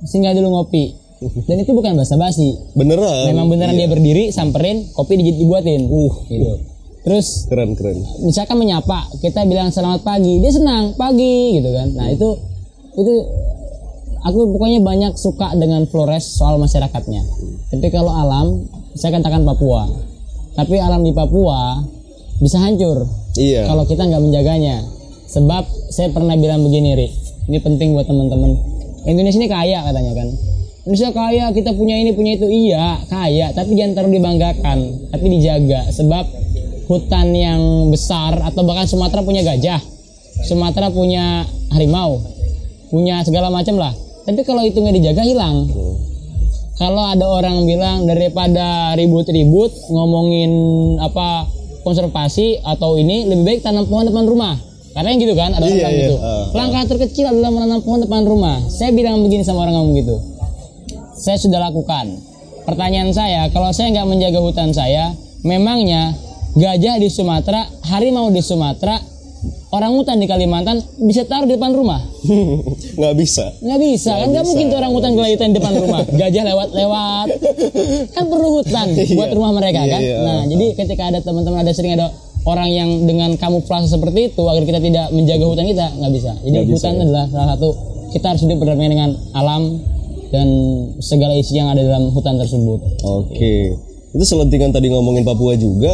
Singgah dulu ngopi. Dan itu bukan basa-basi. Beneran. memang beneran dia berdiri samperin kopi di- dibuatin. Uh. Gitu. Terus Keren keren. misalkan menyapa kita bilang selamat pagi dia senang pagi gitu kan. Nah itu itu aku pokoknya banyak suka dengan Flores soal masyarakatnya. Tapi kalau alam saya katakan Papua. Tapi alam di Papua bisa hancur Iya. kalau kita nggak menjaganya. Sebab saya pernah bilang begini Ri ini penting buat teman-teman. Indonesia ini kaya katanya kan? Indonesia kaya kita punya ini punya itu. Iya kaya. Tapi jangan terlalu dibanggakan tapi dijaga. Sebab hutan yang besar atau bahkan Sumatera punya gajah. Sumatera punya harimau. Punya segala macam lah tapi kalau itu nggak dijaga hilang kalau ada orang bilang daripada ribut-ribut ngomongin apa konservasi atau ini lebih baik tanam pohon depan rumah Katanya gitu kan, ada Iya, orang iya. gitu. Ah, Langkah terkecil adalah menanam pohon depan rumah. Saya bilang begini sama orang ngomong gitu. Saya sudah lakukan. Pertanyaan saya, kalau saya nggak menjaga hutan saya, memangnya gajah di Sumatera, harimau di Sumatera, orang hutan di Kalimantan bisa taruh di depan rumah? nggak bisa Nggak bisa, kan nggak bisa, mungkin tuh orang hutan gelaitan di depan rumah. Gajah lewat-lewat. Kan perlu hutan buat rumah mereka Iya, kan. iya. Nah, jadi ketika ada teman-teman ada sering ada orang yang dengan kamuflase seperti itu agar kita tidak menjaga hutan kita nggak bisa. Jadi Nggak bisa, hutan ya. adalah salah satu kita harus hidup berdampingan dengan alam dan segala isi yang ada dalam hutan tersebut. oke itu selentingan tadi ngomongin Papua juga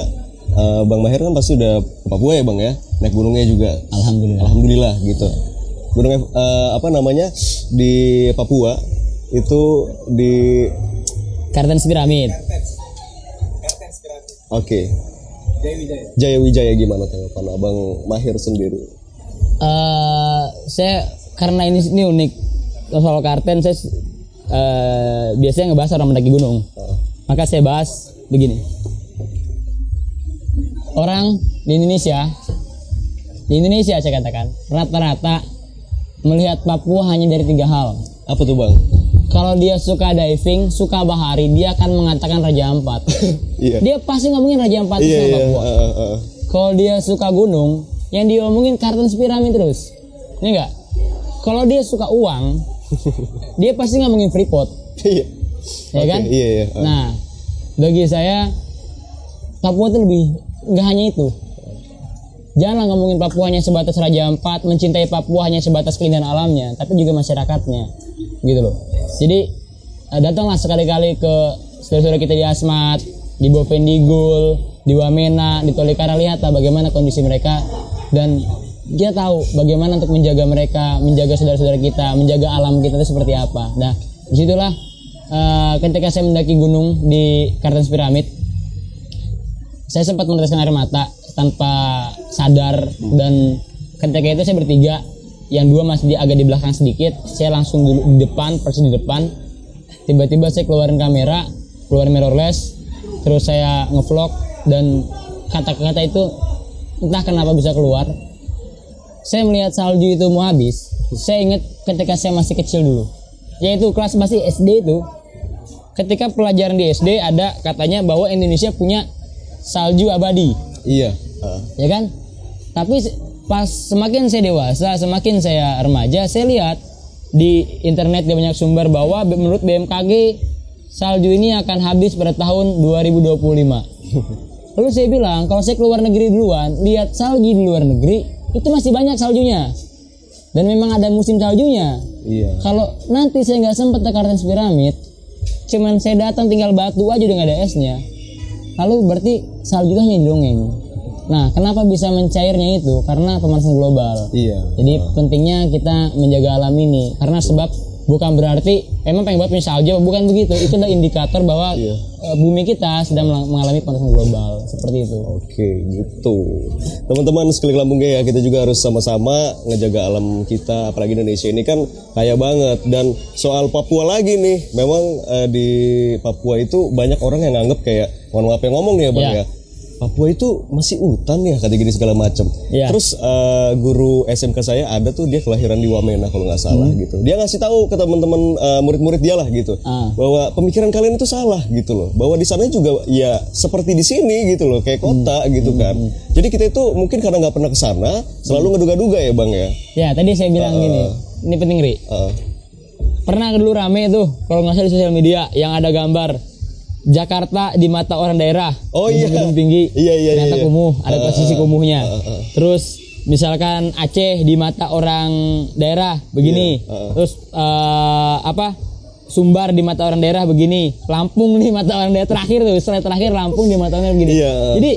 eh, Bang Mahir kan pasti udah ke Papua ya Bang ya naik gunungnya juga Alhamdulillah. Alhamdulillah gitu. Gunung eh, apa namanya di Papua itu di Kartens piramid. oke. Jaya Wijaya gimana tanggapan Abang Mahir sendiri? eh saya karena ini, ini unik soal karten saya eh, biasanya ngebahas orang mendaki gunung maka saya bahas begini orang di Indonesia di Indonesia saya katakan rata-rata melihat Papua hanya dari tiga hal Apa tuh Bang? kalau dia suka diving suka bahari dia akan mengatakan Raja Ampat Iya. dia pasti ngomongin Raja Ampat Iya sama iya. Papua eh, eh. kalau dia suka gunung, yang dia omongin kartun piramid terus. Ini enggak? Kalau dia suka uang, dia pasti ngomongin Freeport, Iya. ya Oke, kan? Iya iya. eh. Nah, bagi saya Papua itu lebih nggak hanya itu. Janganlah ngomongin Papua hanya sebatas Raja Ampat, mencintai Papua hanya sebatas keindahan alamnya, tapi juga masyarakatnya, gitu loh. Jadi eh, datanglah sekali-kali ke saudara-saudara kita di Asmat, di Bovendigul, di Wamena, di Tolikara lihatlah bagaimana kondisi mereka dan kita tahu bagaimana untuk menjaga mereka, menjaga saudara-saudara kita, menjaga alam kita itu seperti apa. Nah, di situlah eh, ketika saya mendaki gunung di Kartens Piramid, saya sempat meneteskan air mata tanpa sadar dan ketika itu saya bertiga yang dua masih di, agak di belakang sedikit saya langsung dulu di depan persis di depan. Tiba-tiba saya keluarin kamera keluarin mirrorless terus saya ngevlog dan kata-kata itu entah kenapa bisa keluar. Saya melihat salju itu mau habis saya ingat ketika saya masih kecil dulu. Yaitu kelas masih SD itu. Ketika pelajaran di SD ada katanya bahwa Indonesia punya salju abadi Iya. eh. ya kan tapi pas semakin saya dewasa semakin saya remaja saya lihat di internet di banyak sumber bahwa menurut BMKG salju ini akan habis pada tahun 2025 lalu saya bilang kalau saya keluar negeri duluan lihat salju di luar negeri itu masih banyak saljunya dan memang ada musim saljunya Iya. kalau nanti saya nggak sempat ke Kartens Piramid cuman saya datang tinggal batu aja udah nggak ada esnya lalu berarti salju hanya di dongeng. Nah kenapa bisa mencairnya itu? Karena pemanasan global. Iya. jadi pentingnya kita menjaga alam ini. Karena sebab bukan berarti emang pengen buat punya salju bukan begitu. Itu adalah indikator bahwa Iya. eh, bumi kita sedang mengalami pemanasan global. Seperti itu. Oke gitu. Teman-teman sekali lambungnya ya Kita juga harus sama-sama ngejaga alam kita. Apalagi Indonesia ini kan kaya banget. Dan soal Papua lagi nih Memang eh, di Papua itu banyak orang yang nganggep kayak Mohon maaf yang ngomong nih ya Bang Iya. ya Papua itu masih hutan ya kata gini segala macam. Iya. Terus eh, guru SMK saya ada tuh dia kelahiran di Wamena kalau nggak salah Hmm. gitu. Dia ngasih tahu ke teman-teman eh, murid-murid dia lah gitu Ah. bahwa pemikiran kalian itu salah gitu loh. Bahwa di sana juga ya seperti di sini gitu loh kayak kota gitu kan. Jadi kita itu mungkin karena nggak pernah ke sana selalu ngeduga-duga ya bang ya. ya tadi saya bilang gini ini penting ri Eh, pernah dulu rame tuh kalau nggak salah di sosial media yang ada gambar Jakarta di mata orang daerah Oh, iya. gedung tinggi Iya, iya, ternyata iya. kumuh ada Uh, posisi uh, kumuhnya uh, uh. terus misalkan Aceh di mata orang daerah begini Iya, uh, uh. terus eh, apa Sumbar di mata orang daerah begini Lampung di mata orang daerah terakhir tuh setelah terakhir Lampung di mata orang daerah begini Iya. jadi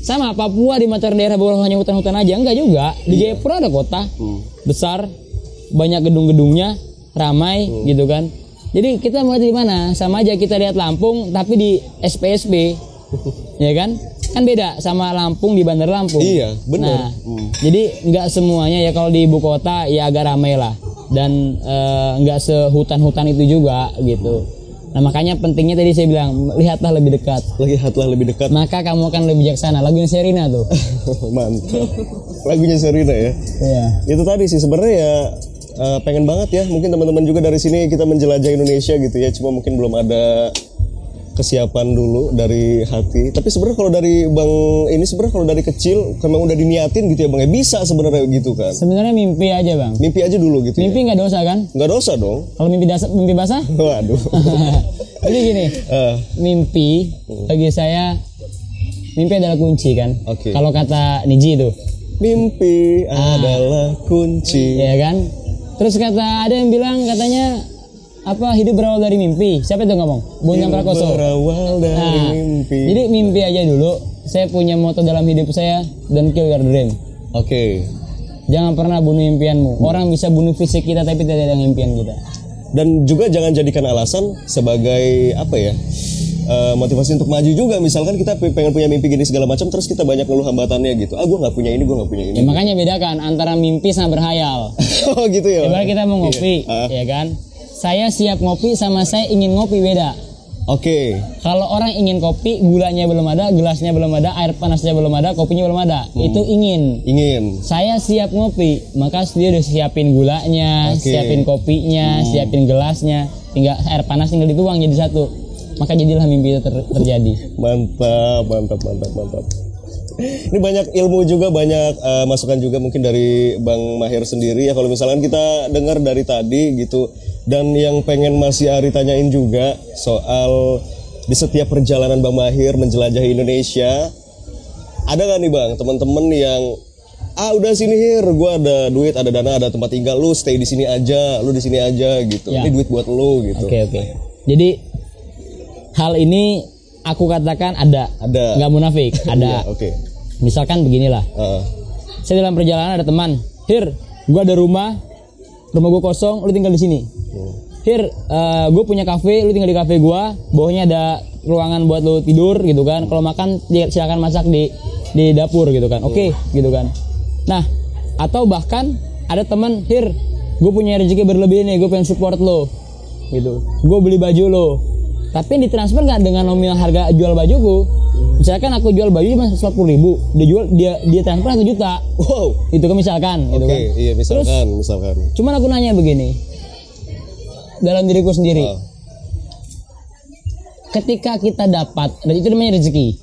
sama Papua di mata orang daerah bukan hanya hutan-hutan aja enggak juga di Iya. Jayapura ada kota Hmm. besar banyak gedung-gedungnya ramai Hmm. gitu kan jadi kita mau di mana sama aja kita lihat Lampung tapi di SPSB ya kan kan beda sama Lampung di Bandar Lampung Iya, benar. nah Hmm. jadi nggak semuanya ya kalau di ibu kota ya agak ramai lah dan eh, nggak sehutan-hutan itu juga gitu Nah makanya pentingnya tadi saya bilang lihatlah lebih dekat. Lihatlah lebih dekat. Maka kamu akan lebih bijaksana. Lagunya Serina tuh. Mantap. Lagunya Serina ya. Iya. Itu tadi sih sebenarnya ya eh, pengen banget ya. Mungkin teman-teman juga dari sini kita menjelajah Indonesia gitu ya. Cuma mungkin belum ada kesiapan dulu dari hati. Tapi sebenarnya kalau dari Bang ini sebenarnya kalau dari kecil memang udah diniatin gitu ya Bang ya bisa sebenarnya gitu kan. Sebenarnya mimpi aja bang. Mimpi aja dulu gitu Mimpi nggak dosa kan? ya. Nggak dosa dong. Kalau mimpi dasar, mimpi basah? Waduh. Jadi gini, Eh, mimpi bagi saya mimpi adalah kunci kan. Oke. Kalau kata Niji itu, mimpi adalah kunci. ya kan. Terus kata ada yang bilang katanya apa hidup berawal dari mimpi. Siapa itu ngomong? Bonjang Prakoso. Berawal dari Nah, mimpi. jadi mimpi aja dulu. Saya punya moto dalam hidup saya dan kill your dream. Oke. Jangan pernah bunuh impianmu. Orang bisa bunuh fisik kita tapi tidak ada impian kita. Dan juga jangan jadikan alasan sebagai apa ya? Eh, motivasi untuk maju juga misalkan kita pe- pengen punya mimpi gini segala macam terus kita banyak ngeluh hambatannya gitu ah gue nggak punya ini gue nggak punya Ya ini makanya bedakan antara mimpi sama berhayal. oh gitu ya Ibarat kita mau ngopi, Ah. ya kan? Saya siap ngopi sama saya ingin ngopi beda. oke Kalau orang ingin kopi, gulanya belum ada, gelasnya belum ada, air panasnya belum ada, kopinya belum ada. Hmm. Itu ingin. ingin Saya siap ngopi, maka dia udah siapin gulanya. Hmm. siapin kopinya, siapin gelasnya, tinggal air panas tinggal dituang jadi satu. Maka jadilah mimpi itu ter- terjadi. mantap mantap mantap mantap ini banyak ilmu juga banyak eh, masukan juga mungkin dari Bang Mahir sendiri ya kalau misalkan kita dengar dari tadi gitu dan yang pengen masih Ari tanyain juga soal di setiap perjalanan Bang Mahir menjelajahi Indonesia ada nggak nih Bang teman-teman yang ah udah sini hir gue ada duit ada dana ada tempat tinggal lu stay di sini aja lu di sini aja gitu Ya. ini duit buat lu gitu Oke oke. Jadi hal ini aku katakan ada, ada. Nggak munafik, Iya, ada. oke. Misalkan beginilah. Ah, saya dalam perjalanan ada teman Hir gua ada rumah rumah gua kosong lu tinggal di sini. Hir gue punya kafe lu tinggal di kafe gua bawahnya ada ruangan buat lu tidur gitu kan. Kalau makan silakan masak di di dapur gitu kan. Oke gitu kan. Nah atau bahkan ada teman Hir gue punya rezeki berlebih nih gue pengen support lo gitu. Gue beli baju lo tapi yang ditransfer nggak dengan nominal harga jual bajuku misalkan aku jual baju cuma seratus ribu dia jual dia dia transfer satu juta wow itu kan misalkan gitu Oke, kan iya misalkan, misalkan. cuman aku nanya begini dalam diriku sendiri Ah. ketika kita dapat dan itu namanya rezeki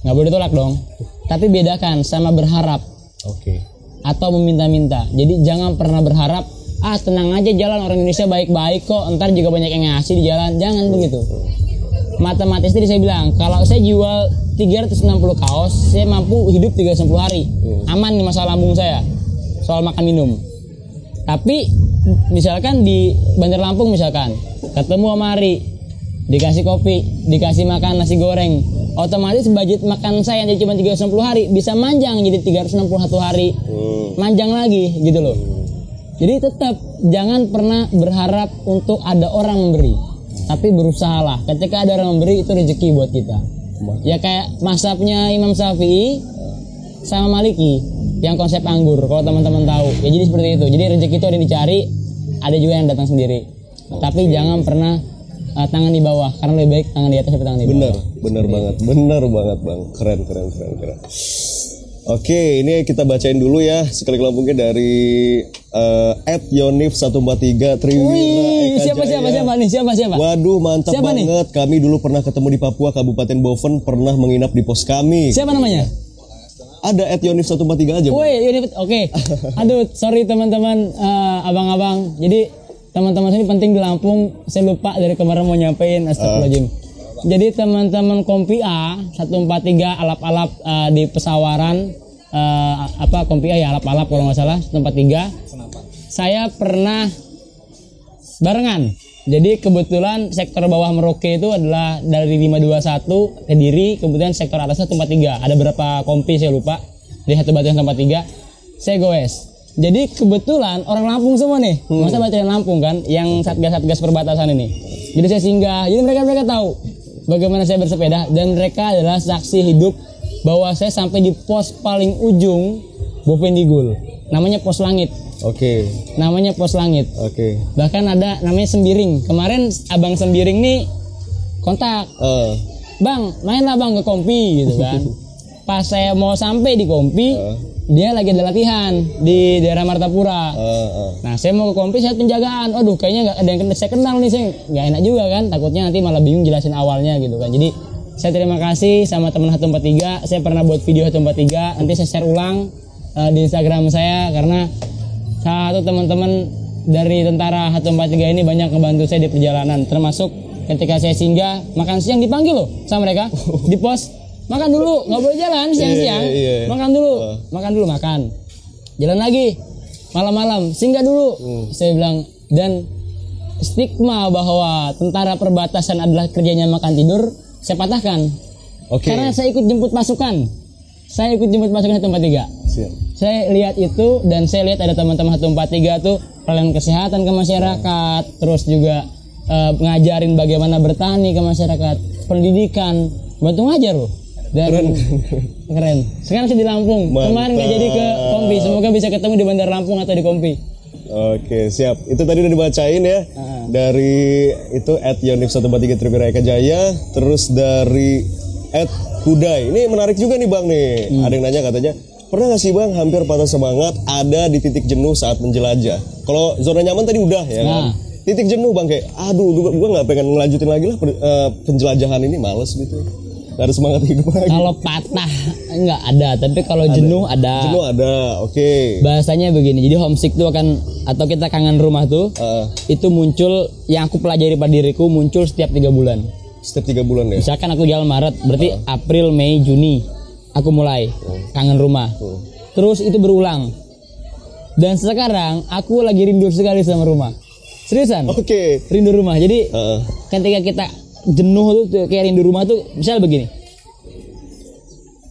nggak boleh ditolak dong tapi bedakan sama berharap Oke. atau meminta-minta jadi jangan pernah berharap ah tenang aja jalan. Orang Indonesia baik-baik kok. Ntar juga banyak yang ngasih di jalan. Jangan begitu. Matematis tadi saya bilang kalau saya jual 360 kaos saya mampu hidup 360 hari. Aman nih masalah lambung saya soal makan minum. Tapi misalkan di Bandar Lampung misalkan ketemu sama Ari dikasih kopi dikasih makan nasi goreng otomatis budget makan saya yang cuma 360 hari bisa manjang jadi 361 hari. Hmm. manjang lagi gitu loh jadi tetap jangan pernah berharap untuk ada orang memberi tapi berusahalah. Ketika ada orang memberi itu rezeki buat kita. Ya kayak masapnya Imam Syafi'i sama Maliki yang konsep anggur kalau teman-teman tahu. Ya jadi seperti itu. Jadi rezeki itu ada yang dicari ada juga yang datang sendiri. Tapi jangan pernah uh, tangan di bawah karena lebih baik tangan di atas daripada tangan di bawah. Bener, bener banget, bener banget bang. Keren, keren, keren, keren. Oke, ini kita bacain dulu ya sekali lambungnya dari eh at Yonif 143 Triwira Wih, siapa Jaya. siapa siapa nih siapa siapa Waduh, mantap Siapa nih? banget. Kami dulu pernah ketemu di Papua, Kabupaten Boven, pernah menginap di pos kami. siapa namanya Ada at Yonif 143 aja. Woi, ini oke. Aduh, sorry teman-teman eh, abang-abang. Jadi teman-teman sini penting di Lampung. Saya lupa dari kemarin mau nyampein astagfirullahaladzim. Jadi teman-teman Kompi A 143 alap-alap eh, di pesawaran eh, apa Kompi A ya alap-alap kalau nggak salah 143. Saya pernah barengan. Jadi kebetulan sektor bawah Merauke itu adalah dari 521 Kediri, kemudian sektor atasnya tempat 3. Ada berapa kompi saya lupa. Di satu batu yang tempat 3. Saya goes. Jadi kebetulan orang Lampung semua nih. Masa bacain Lampung kan yang satgas-satgas perbatasan ini. Jadi saya singgah. Jadi mereka mereka tahu bagaimana saya bersepeda? Dan mereka adalah saksi hidup bahwa saya sampai di pos paling ujung Bovendigul. Namanya pos langit. Oke, Namanya pos langit. Oke. bahkan ada namanya sembiring. Kemarin abang sembiring nih kontak. Eh, bang main lah bang ke kompi gitu kan pas saya mau sampai di kompi dia lagi ada latihan di daerah Martapura. Eh, eh. nah saya mau ke kompi saya penjagaan. Aduh kayaknya nggak ada yang kena- saya kenal nih saya nggak enak juga kan. Takutnya nanti malah bingung jelasin awalnya gitu kan. Jadi saya terima kasih sama teman 143 saya pernah buat video 143 nanti saya share ulang eh, di Instagram saya. Karena satu teman-teman dari tentara 143 ini banyak ngebantu saya di perjalanan. Termasuk ketika saya singgah makan siang dipanggil loh sama mereka. Di pos makan dulu nggak boleh jalan siang-siang. Iya, iya, iya. makan dulu makan dulu makan. Jalan lagi malam-malam singgah dulu. Saya bilang dan stigma bahwa tentara perbatasan adalah kerjanya makan tidur saya patahkan. Oke. karena saya ikut jemput pasukan. Saya ikut jemput pasukan 143 Siap. saya lihat itu dan saya lihat ada teman-teman 143 tuh pelayanan kesehatan ke masyarakat terus juga eh, ngajarin bagaimana bertani ke masyarakat pendidikan. Bantu ngajar loh dan keren, sekarang saya di Lampung kemarin nggak jadi ke Kompi semoga bisa ketemu di Bandar Lampung atau di Kompi Oke, siap. Itu tadi udah dibacain ya. Dari itu at Yonif 143 Trivira Eka Jaya, terus dari at Hudai. Ini menarik juga nih Bang nih. Ada yang nanya katanya, pernah nggak sih Bang hampir patah semangat ada di titik jenuh saat menjelajah? Kalau zona nyaman tadi udah ya kan? Nah. Titik jenuh Bang kayak, aduh gua, gua nggak pengen ngelanjutin lagi lah eh, penjelajahan ini, males gitu. Ada semangat hidup lagi. kalau patah nggak ada. Tapi kalau jenuh ada. Jenuh ada, oke. bahasanya begini jadi homesick tuh akan atau kita kangen rumah tuh Eh, itu muncul yang aku pelajari pada diriku muncul setiap tiga bulan. Setiap tiga bulan ya. misalkan aku jalan Maret berarti April Mei Juni aku mulai kangen rumah. Terus itu berulang. Dan sekarang aku lagi rindu sekali sama rumah. Seriusan? Oke. rindu rumah. Jadi Eh, ketika kita jenuh tuh kayak rindu rumah tuh misal begini.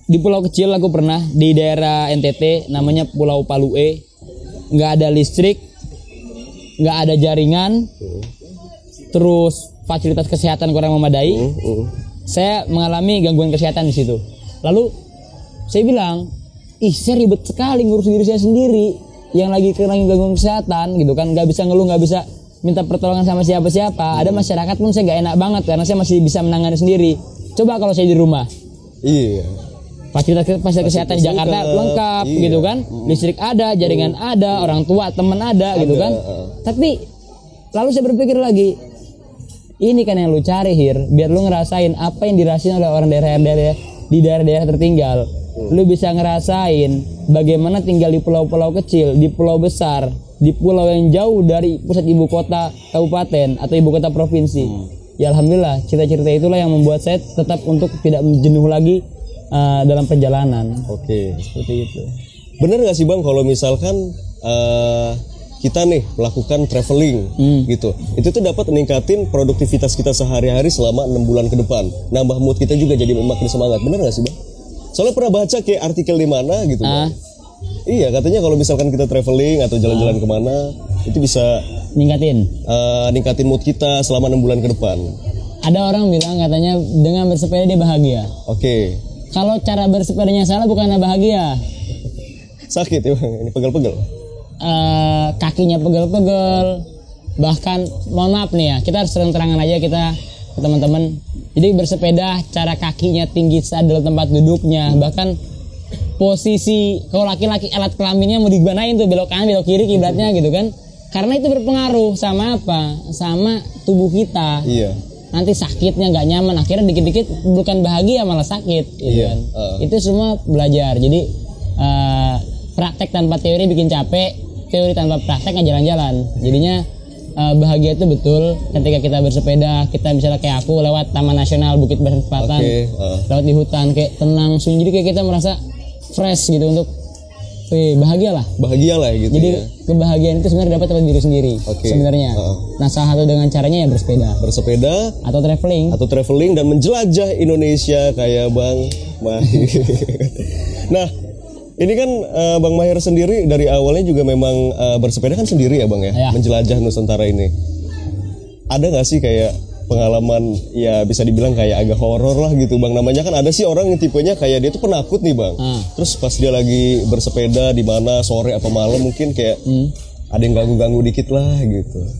Di pulau kecil aku pernah di daerah NTT namanya Pulau Palue. Nggak ada listrik nggak ada jaringan terus fasilitas kesehatan kurang memadai. Uh, saya mengalami gangguan kesehatan di situ. Lalu saya bilang ih saya ribet sekali ngurus diri saya sendiri. Yang lagi kena gangguan kesehatan gitu kan nggak bisa ngeluh nggak bisa minta pertolongan sama siapa-siapa. Ada masyarakat pun saya nggak enak banget karena saya masih bisa menangani sendiri. Coba kalau saya di rumah. Iya. fasilitas fasilitas kesehatan di Jakarta lengkap, lengkap iya. gitu kan? Listrik ada jaringan ada orang tua teman ada, gitu kan? uh. tapi lalu saya berpikir lagi ini kan yang lu cari hir. Biar lu ngerasain apa yang dirasain oleh orang daerah-daerah di daerah-daerah tertinggal lu bisa ngerasain bagaimana tinggal di pulau-pulau kecil di pulau besar di pulau yang jauh dari pusat ibu kota kabupaten atau ibu kota provinsi ya alhamdulillah cerita-cerita itulah yang membuat saya tetap untuk tidak jenuh lagi uh, dalam perjalanan Oke. seperti itu Bener gak sih bang kalau misalkan eh, kita nih melakukan traveling Hmm. gitu, itu tuh dapat meningkatin produktivitas kita sehari-hari selama enam bulan ke depan. Nambah mood kita juga jadi makin semangat. Bener gak sih bang? Soalnya pernah baca kayak artikel di mana gitu Ah. bang. Iya katanya kalau misalkan kita traveling atau jalan-jalan ke mana itu bisa ningkatin eh, ningkatin mood kita selama enam bulan ke depan. ada orang bilang katanya dengan bersepeda dia bahagia Oke. kalau cara bersepedanya salah bukannya bahagia Sakit ya bang, ini pegel-pegel. eh, kakinya pegel-pegel bahkan mohon maaf nih ya kita harus terang-terangan aja kita teman-teman jadi bersepeda cara kakinya tinggi sadel tempat duduknya bahkan posisi kalau laki-laki alat kelaminnya mau digimanain tuh belok kanan belok kiri kiblatnya gitu kan karena itu berpengaruh sama apa sama tubuh kita Iya. nanti sakitnya nggak nyaman akhirnya dikit-dikit bukan bahagia malah sakit gitu Iya, kan. uh. itu semua belajar jadi eh, praktek tanpa teori bikin capek teori tanpa praktek nggak jalan-jalan jadinya eh, bahagia itu betul ketika kita bersepeda kita misalnya kayak aku lewat taman nasional bukit berkesempatan Oke, uh. lewat di hutan kayak tenang sunyi jadi kayak kita merasa fresh gitu untuk Wih, bahagia lah Bahagia lah gitu jadi ya. kebahagiaan itu sebenarnya dapat dari diri sendiri Oke, sebenarnya uh. nah salah satu dengan caranya ya bersepeda Bersepeda atau traveling atau traveling dan menjelajah Indonesia kayak Bang Mahir. nah, ini kan eh, Bang Mahir sendiri dari awalnya juga memang eh, bersepeda kan sendiri ya Bang ya, Ya. menjelajah Nusantara ini. Ada nggak sih kayak pengalaman ya bisa dibilang kayak agak horor lah gitu Bang. Namanya kan ada sih orang yang tipenya kayak dia tuh penakut nih Bang. Ah. Terus pas dia lagi bersepeda di mana sore apa malam mungkin kayak Hmm. ada yang ganggu-ganggu dikit lah gitu.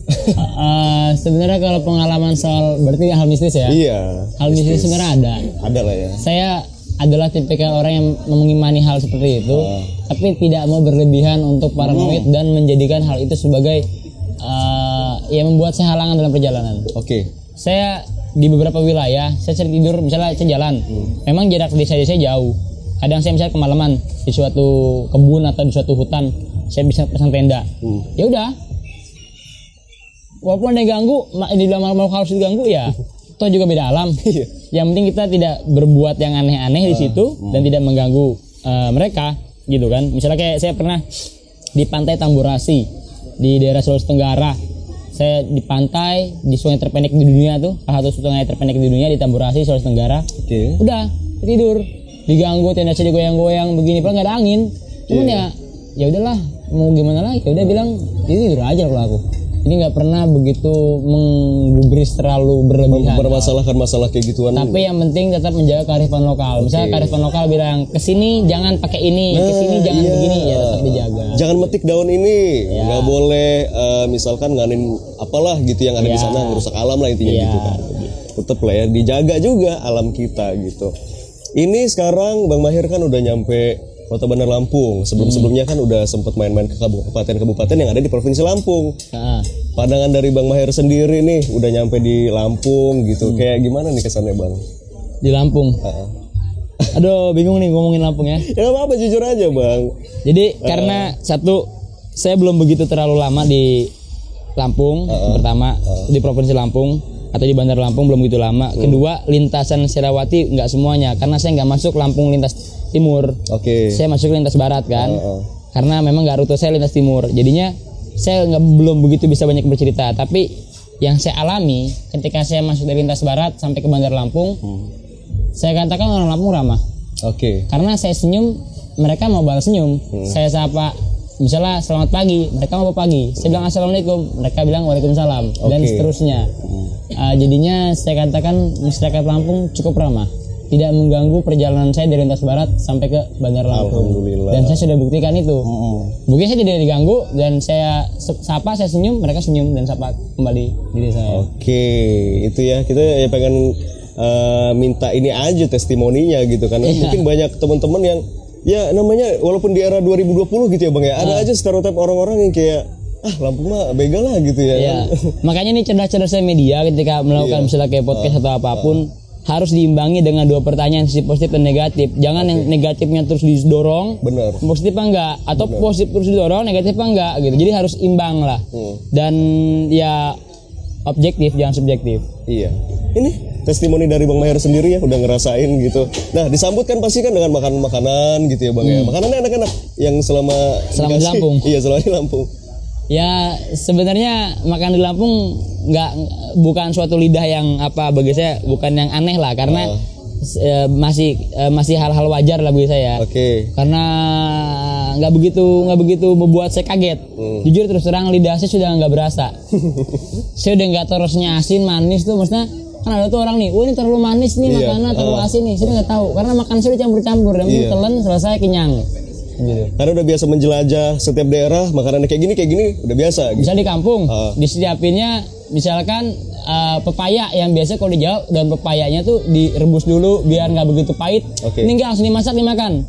Eh, sebenarnya kalau pengalaman soal berarti hal mistis ya iya, hal mistis sebenarnya ada ada lah ya. saya adalah tipikal orang yang mengimani hal seperti itu tapi tidak mau berlebihan untuk paranoid dan menjadikan hal itu sebagai eh, ya membuat saya halangan dalam perjalanan. Oke. saya di beberapa wilayah saya sering tidur misalnya saya jalan memang jarak desa saya jauh. Kadang saya misalnya kemalaman di suatu kebun atau di suatu hutan saya bisa pasang tenda. Hmm. ya udah. Walaupun ada yang ganggu di dalam makhluk halus diganggu ya toh juga beda alam. Iya. Yang penting kita tidak berbuat yang aneh-aneh di situ dan tidak mengganggu eh, mereka gitu kan. Misalnya kayak saya pernah di pantai Tamburasi di daerah Sulawesi Tenggara. Saya di pantai di sungai terpendek di dunia tuh salah satu sungai terpendek di dunia di Tamburasi Sulawesi Tenggara. Oke. udah tidur. Diganggu tenda saya digoyang-goyang begini padahal nggak ada angin. Cuman ya ya udahlah mau gimana lagi? Ya udah bilang "Ya tidur aja kalau aku ini nggak pernah begitu menggubris terlalu berlebihan Bermasalahkan masalah kayak gituan. tapi yang penting tetap menjaga kearifan lokal misalnya kearifan lokal bilang ke sini jangan pakai ini ke sini jangan iya. begini ya tetap dijaga Jangan metik daun ini, Ya. nggak boleh eh, misalkan nganin apalah gitu yang ada di Ya. sana ngerusak alam lah intinya Ya. gitu kan. Tetep lah ya dijaga juga alam kita gitu. Ini sekarang Bang Mahir kan udah nyampe Kota Bandar Lampung. Sebelum-sebelumnya kan udah sempat main-main ke kabupaten-kabupaten yang ada di Provinsi Lampung. Pandangan dari Bang Mahir sendiri nih udah nyampe di Lampung gitu. Hmm. Kayak gimana nih kesannya Bang? di Lampung Heeh. aduh bingung nih ngomongin Lampung ya Ya apa-apa jujur aja Bang. Jadi karena satu saya belum begitu terlalu lama di Lampung pertama di provinsi Lampung atau di Bandar Lampung belum begitu lama. Kedua lintasan Sirawati nggak semuanya karena saya nggak masuk Lampung lintas timur. Oke. Saya masuk lintas barat kan. Heeh. Karena memang nggak rute saya lintas timur. Jadinya saya nggak belum begitu bisa banyak bercerita. Tapi yang saya alami ketika saya masuk dari lintas barat sampai ke Bandar Lampung, saya katakan orang Lampung ramah Oke. karena saya senyum mereka mau balas senyum saya sapa misalnya selamat pagi. Mereka mau pagi? Saya bilang assalamualaikum. Mereka bilang waalaikumsalam. Dan Oke. seterusnya. Uh, jadinya saya katakan masyarakat Lampung cukup ramah. Tidak mengganggu perjalanan saya dari lintas barat sampai ke Bandar Lampung. Dan saya sudah buktikan itu. Buktinya saya tidak diganggu dan saya sapa saya senyum mereka senyum dan sapa kembali diri saya. Oke, itu ya. Kita ya pengen eh, minta ini aja testimoninya gitu. Kan. Iya. Mungkin banyak teman-teman yang ya namanya walaupun di era 2020 gitu ya Bang ya, ada aja stereotip orang-orang yang kayak ah Lampung mah begal lah gitu ya. Ya, kan? makanya nih cerdas-cerdasnya media ketika melakukan misalnya kayak podcast atau apa pun harus diimbangi dengan dua pertanyaan sisi positif dan negatif. Jangan yang negatifnya terus didorong, Bener. positif apa enggak atau positif terus didorong, negatif apa enggak gitu. Jadi harus imbang lah. Dan ya objektif jangan subjektif. Iya. Ini testimoni dari Bang Maher sendiri ya udah ngerasain gitu. Nah, disambut kan pasti kan dengan makan makanan gitu ya Bang ya. Makanannya enak-enak yang selama Hmm. Selama di dikasih- Lampung. Iya, selama di Lampung. Ya sebenarnya makan di Lampung nggak bukan suatu lidah yang apa bagi saya bukan yang aneh lah karena eh, masih eh, masih hal-hal wajar lah bagi saya. Oke. karena nggak begitu nggak begitu membuat saya kaget Hmm. jujur terus terang lidah saya sudah nggak berasa saya udah nggak tahu rasanya asin manis tuh maksudnya kan ada tuh orang nih wah ini terlalu manis nih Iya, makanan terlalu asin nih saya nggak tahu. Karena makan saya udah campur-campur penting Iya. telan selesai kenyang. Gitu Karena udah biasa menjelajah setiap daerah, makanannya kayak gini kayak gini udah biasa gitu. bisa di kampung Ah. disediapinnya misalkan eh, pepaya yang biasa kalau di Jawa dan pepayanya tuh direbus dulu biar nggak begitu pahit. Oke. ini nggak langsung dimasak dimakan.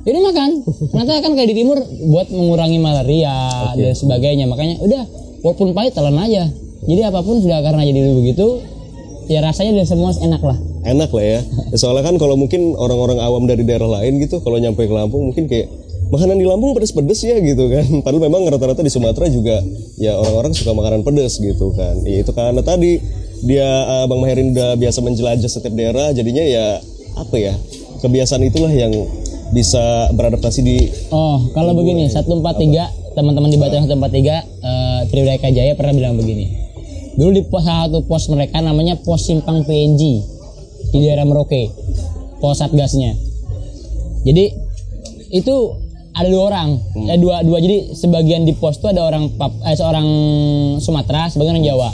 Ini makan. Ternyata kan kayak di timur buat mengurangi malaria dan sebagainya. Makanya udah walaupun pahit telan aja. Jadi apa pun sudah karena jadi begitu ya rasanya udah semua enak lah Enak lah ya. Ya, Soalnya kan kalau mungkin orang-orang awam dari daerah lain gitu, kalau nyampe ke Lampung mungkin kayak makanan di Lampung pedes-pedes ya gitu kan. Padahal memang rata-rata di Sumatera juga ya orang-orang suka makanan pedes gitu kan. Ya, itu karena tadi dia eh, Bang Maherin udah biasa menjelajah setiap daerah, jadinya ya apa ya kebiasaan itulah yang bisa beradaptasi di Oh, kalau begini 143 teman-teman di Batu 143 eh Triwidaya Jaya pernah bilang begini. Dulu di pos salah satu pos mereka namanya pos simpang PNG di daerah Merauke. Pos Satgasnya. Jadi itu ada dua orang, eh, dua dua jadi sebagian di pos itu ada orang pap, eh, seorang Sumatera, sebagian orang Jawa.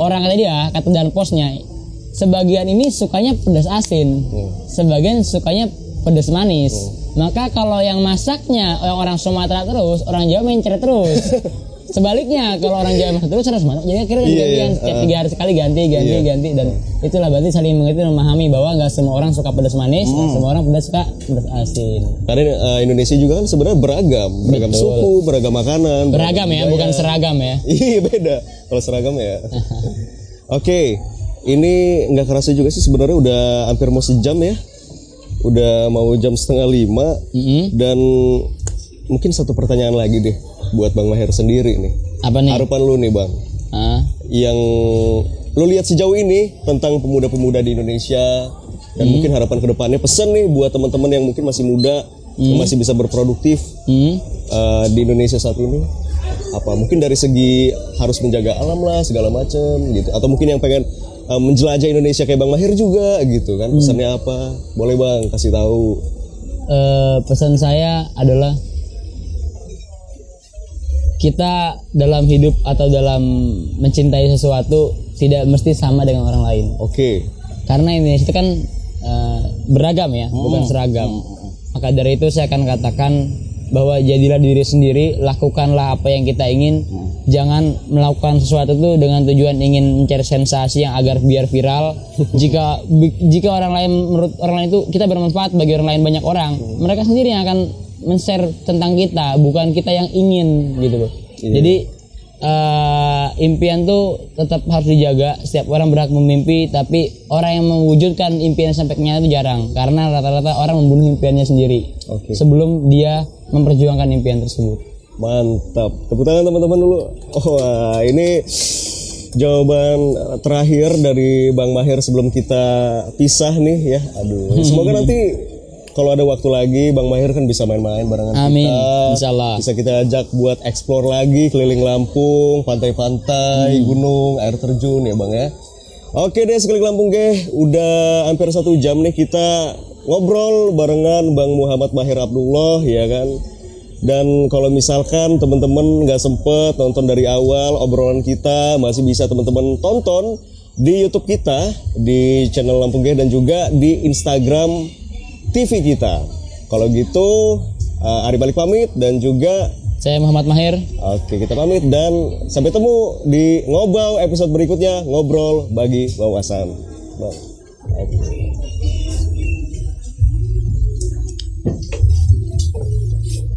Orang kata dia, kata dan posnya, sebagian ini sukanya pedas asin, sebagian sukanya pedas manis. Maka kalau yang masaknya yang orang Sumatera terus, orang Jawa mencer terus. Sebaliknya kalau orang Jawa masak terus orang Sumatera jadi akhirnya Iya, gantian iya. setiap tiga hari sekali ganti ganti Iya. ganti dan itulah berarti saling mengerti dan memahami bahwa nggak semua orang suka pedas manis, Hmm. semua orang pedas suka pedas asin. Karena eh, Indonesia juga kan sebenarnya beragam, beragam Betul. suku, beragam makanan, Beragam ya, budaya. bukan seragam ya. Iya beda. Kalau seragam ya. Oke, ini nggak kerasa juga sih sebenarnya udah hampir mau sejam ya. Udah mau jam setengah lima Mm-mm. dan mungkin satu pertanyaan lagi deh buat Bang Maher sendiri nih. Apa nih? Harapan lu nih Bang, Ah, yang lu lihat sejauh ini tentang pemuda-pemuda di Indonesia dan Hmm. mungkin harapan ke depannya pesan nih buat teman-teman yang mungkin masih muda, yang masih bisa berproduktif hmm. uh, di Indonesia saat ini. Apa mungkin dari segi harus menjaga alam lah segala macem gitu. Atau mungkin yang pengen uh, menjelajah Indonesia kayak Bang Mahir juga gitu kan. Pesannya apa? Boleh Bang kasih tahu. Eh, pesan saya adalah kita dalam hidup atau dalam mencintai sesuatu tidak mesti sama dengan orang lain. oke Karena Indonesia itu kan eh, beragam ya, bukan seragam. Maka dari itu saya akan katakan bahwa jadilah diri sendiri, lakukanlah apa yang kita ingin. Jangan melakukan sesuatu itu dengan tujuan ingin mencari sensasi yang agar biar viral. jika jika orang lain menurut orang lain itu kita bermanfaat bagi orang lain banyak orang, mereka sendiri yang akan men-share tentang kita, bukan kita yang ingin gitu loh. Jadi eh, impian tuh tetap harus dijaga. Setiap orang berhak memimpi, tapi orang yang mewujudkan impian sampai kenyataan itu jarang. Karena rata-rata orang membunuh impiannya sendiri oke sebelum dia memperjuangkan impian tersebut. mantap tepuk tangan teman-teman dulu oh wah, ini jawaban terakhir dari Bang Mahir sebelum kita pisah nih ya aduh semoga nanti kalau ada waktu lagi Bang Mahir kan bisa main-main barengan Amin. kita Insyaallah. bisa kita ajak buat explore lagi keliling Lampung, pantai-pantai, gunung, air terjun ya bang ya. Oke deh sekali Lampung ge, udah hampir satu jam nih kita ngobrol barengan Bang Muhammad Mahir Abdullah ya kan. Dan kalau misalkan teman-teman nggak sempet nonton dari awal obrolan kita, masih bisa teman-teman tonton di YouTube kita di channel Lampung Ge dan juga di Instagram TV kita. Kalau gitu, uh, Ari balik pamit dan juga Saya Muhammad Mahir. oke kita pamit dan sampai temu di ngobau episode berikutnya ngobrol bagi wawasan. Bang. Oke.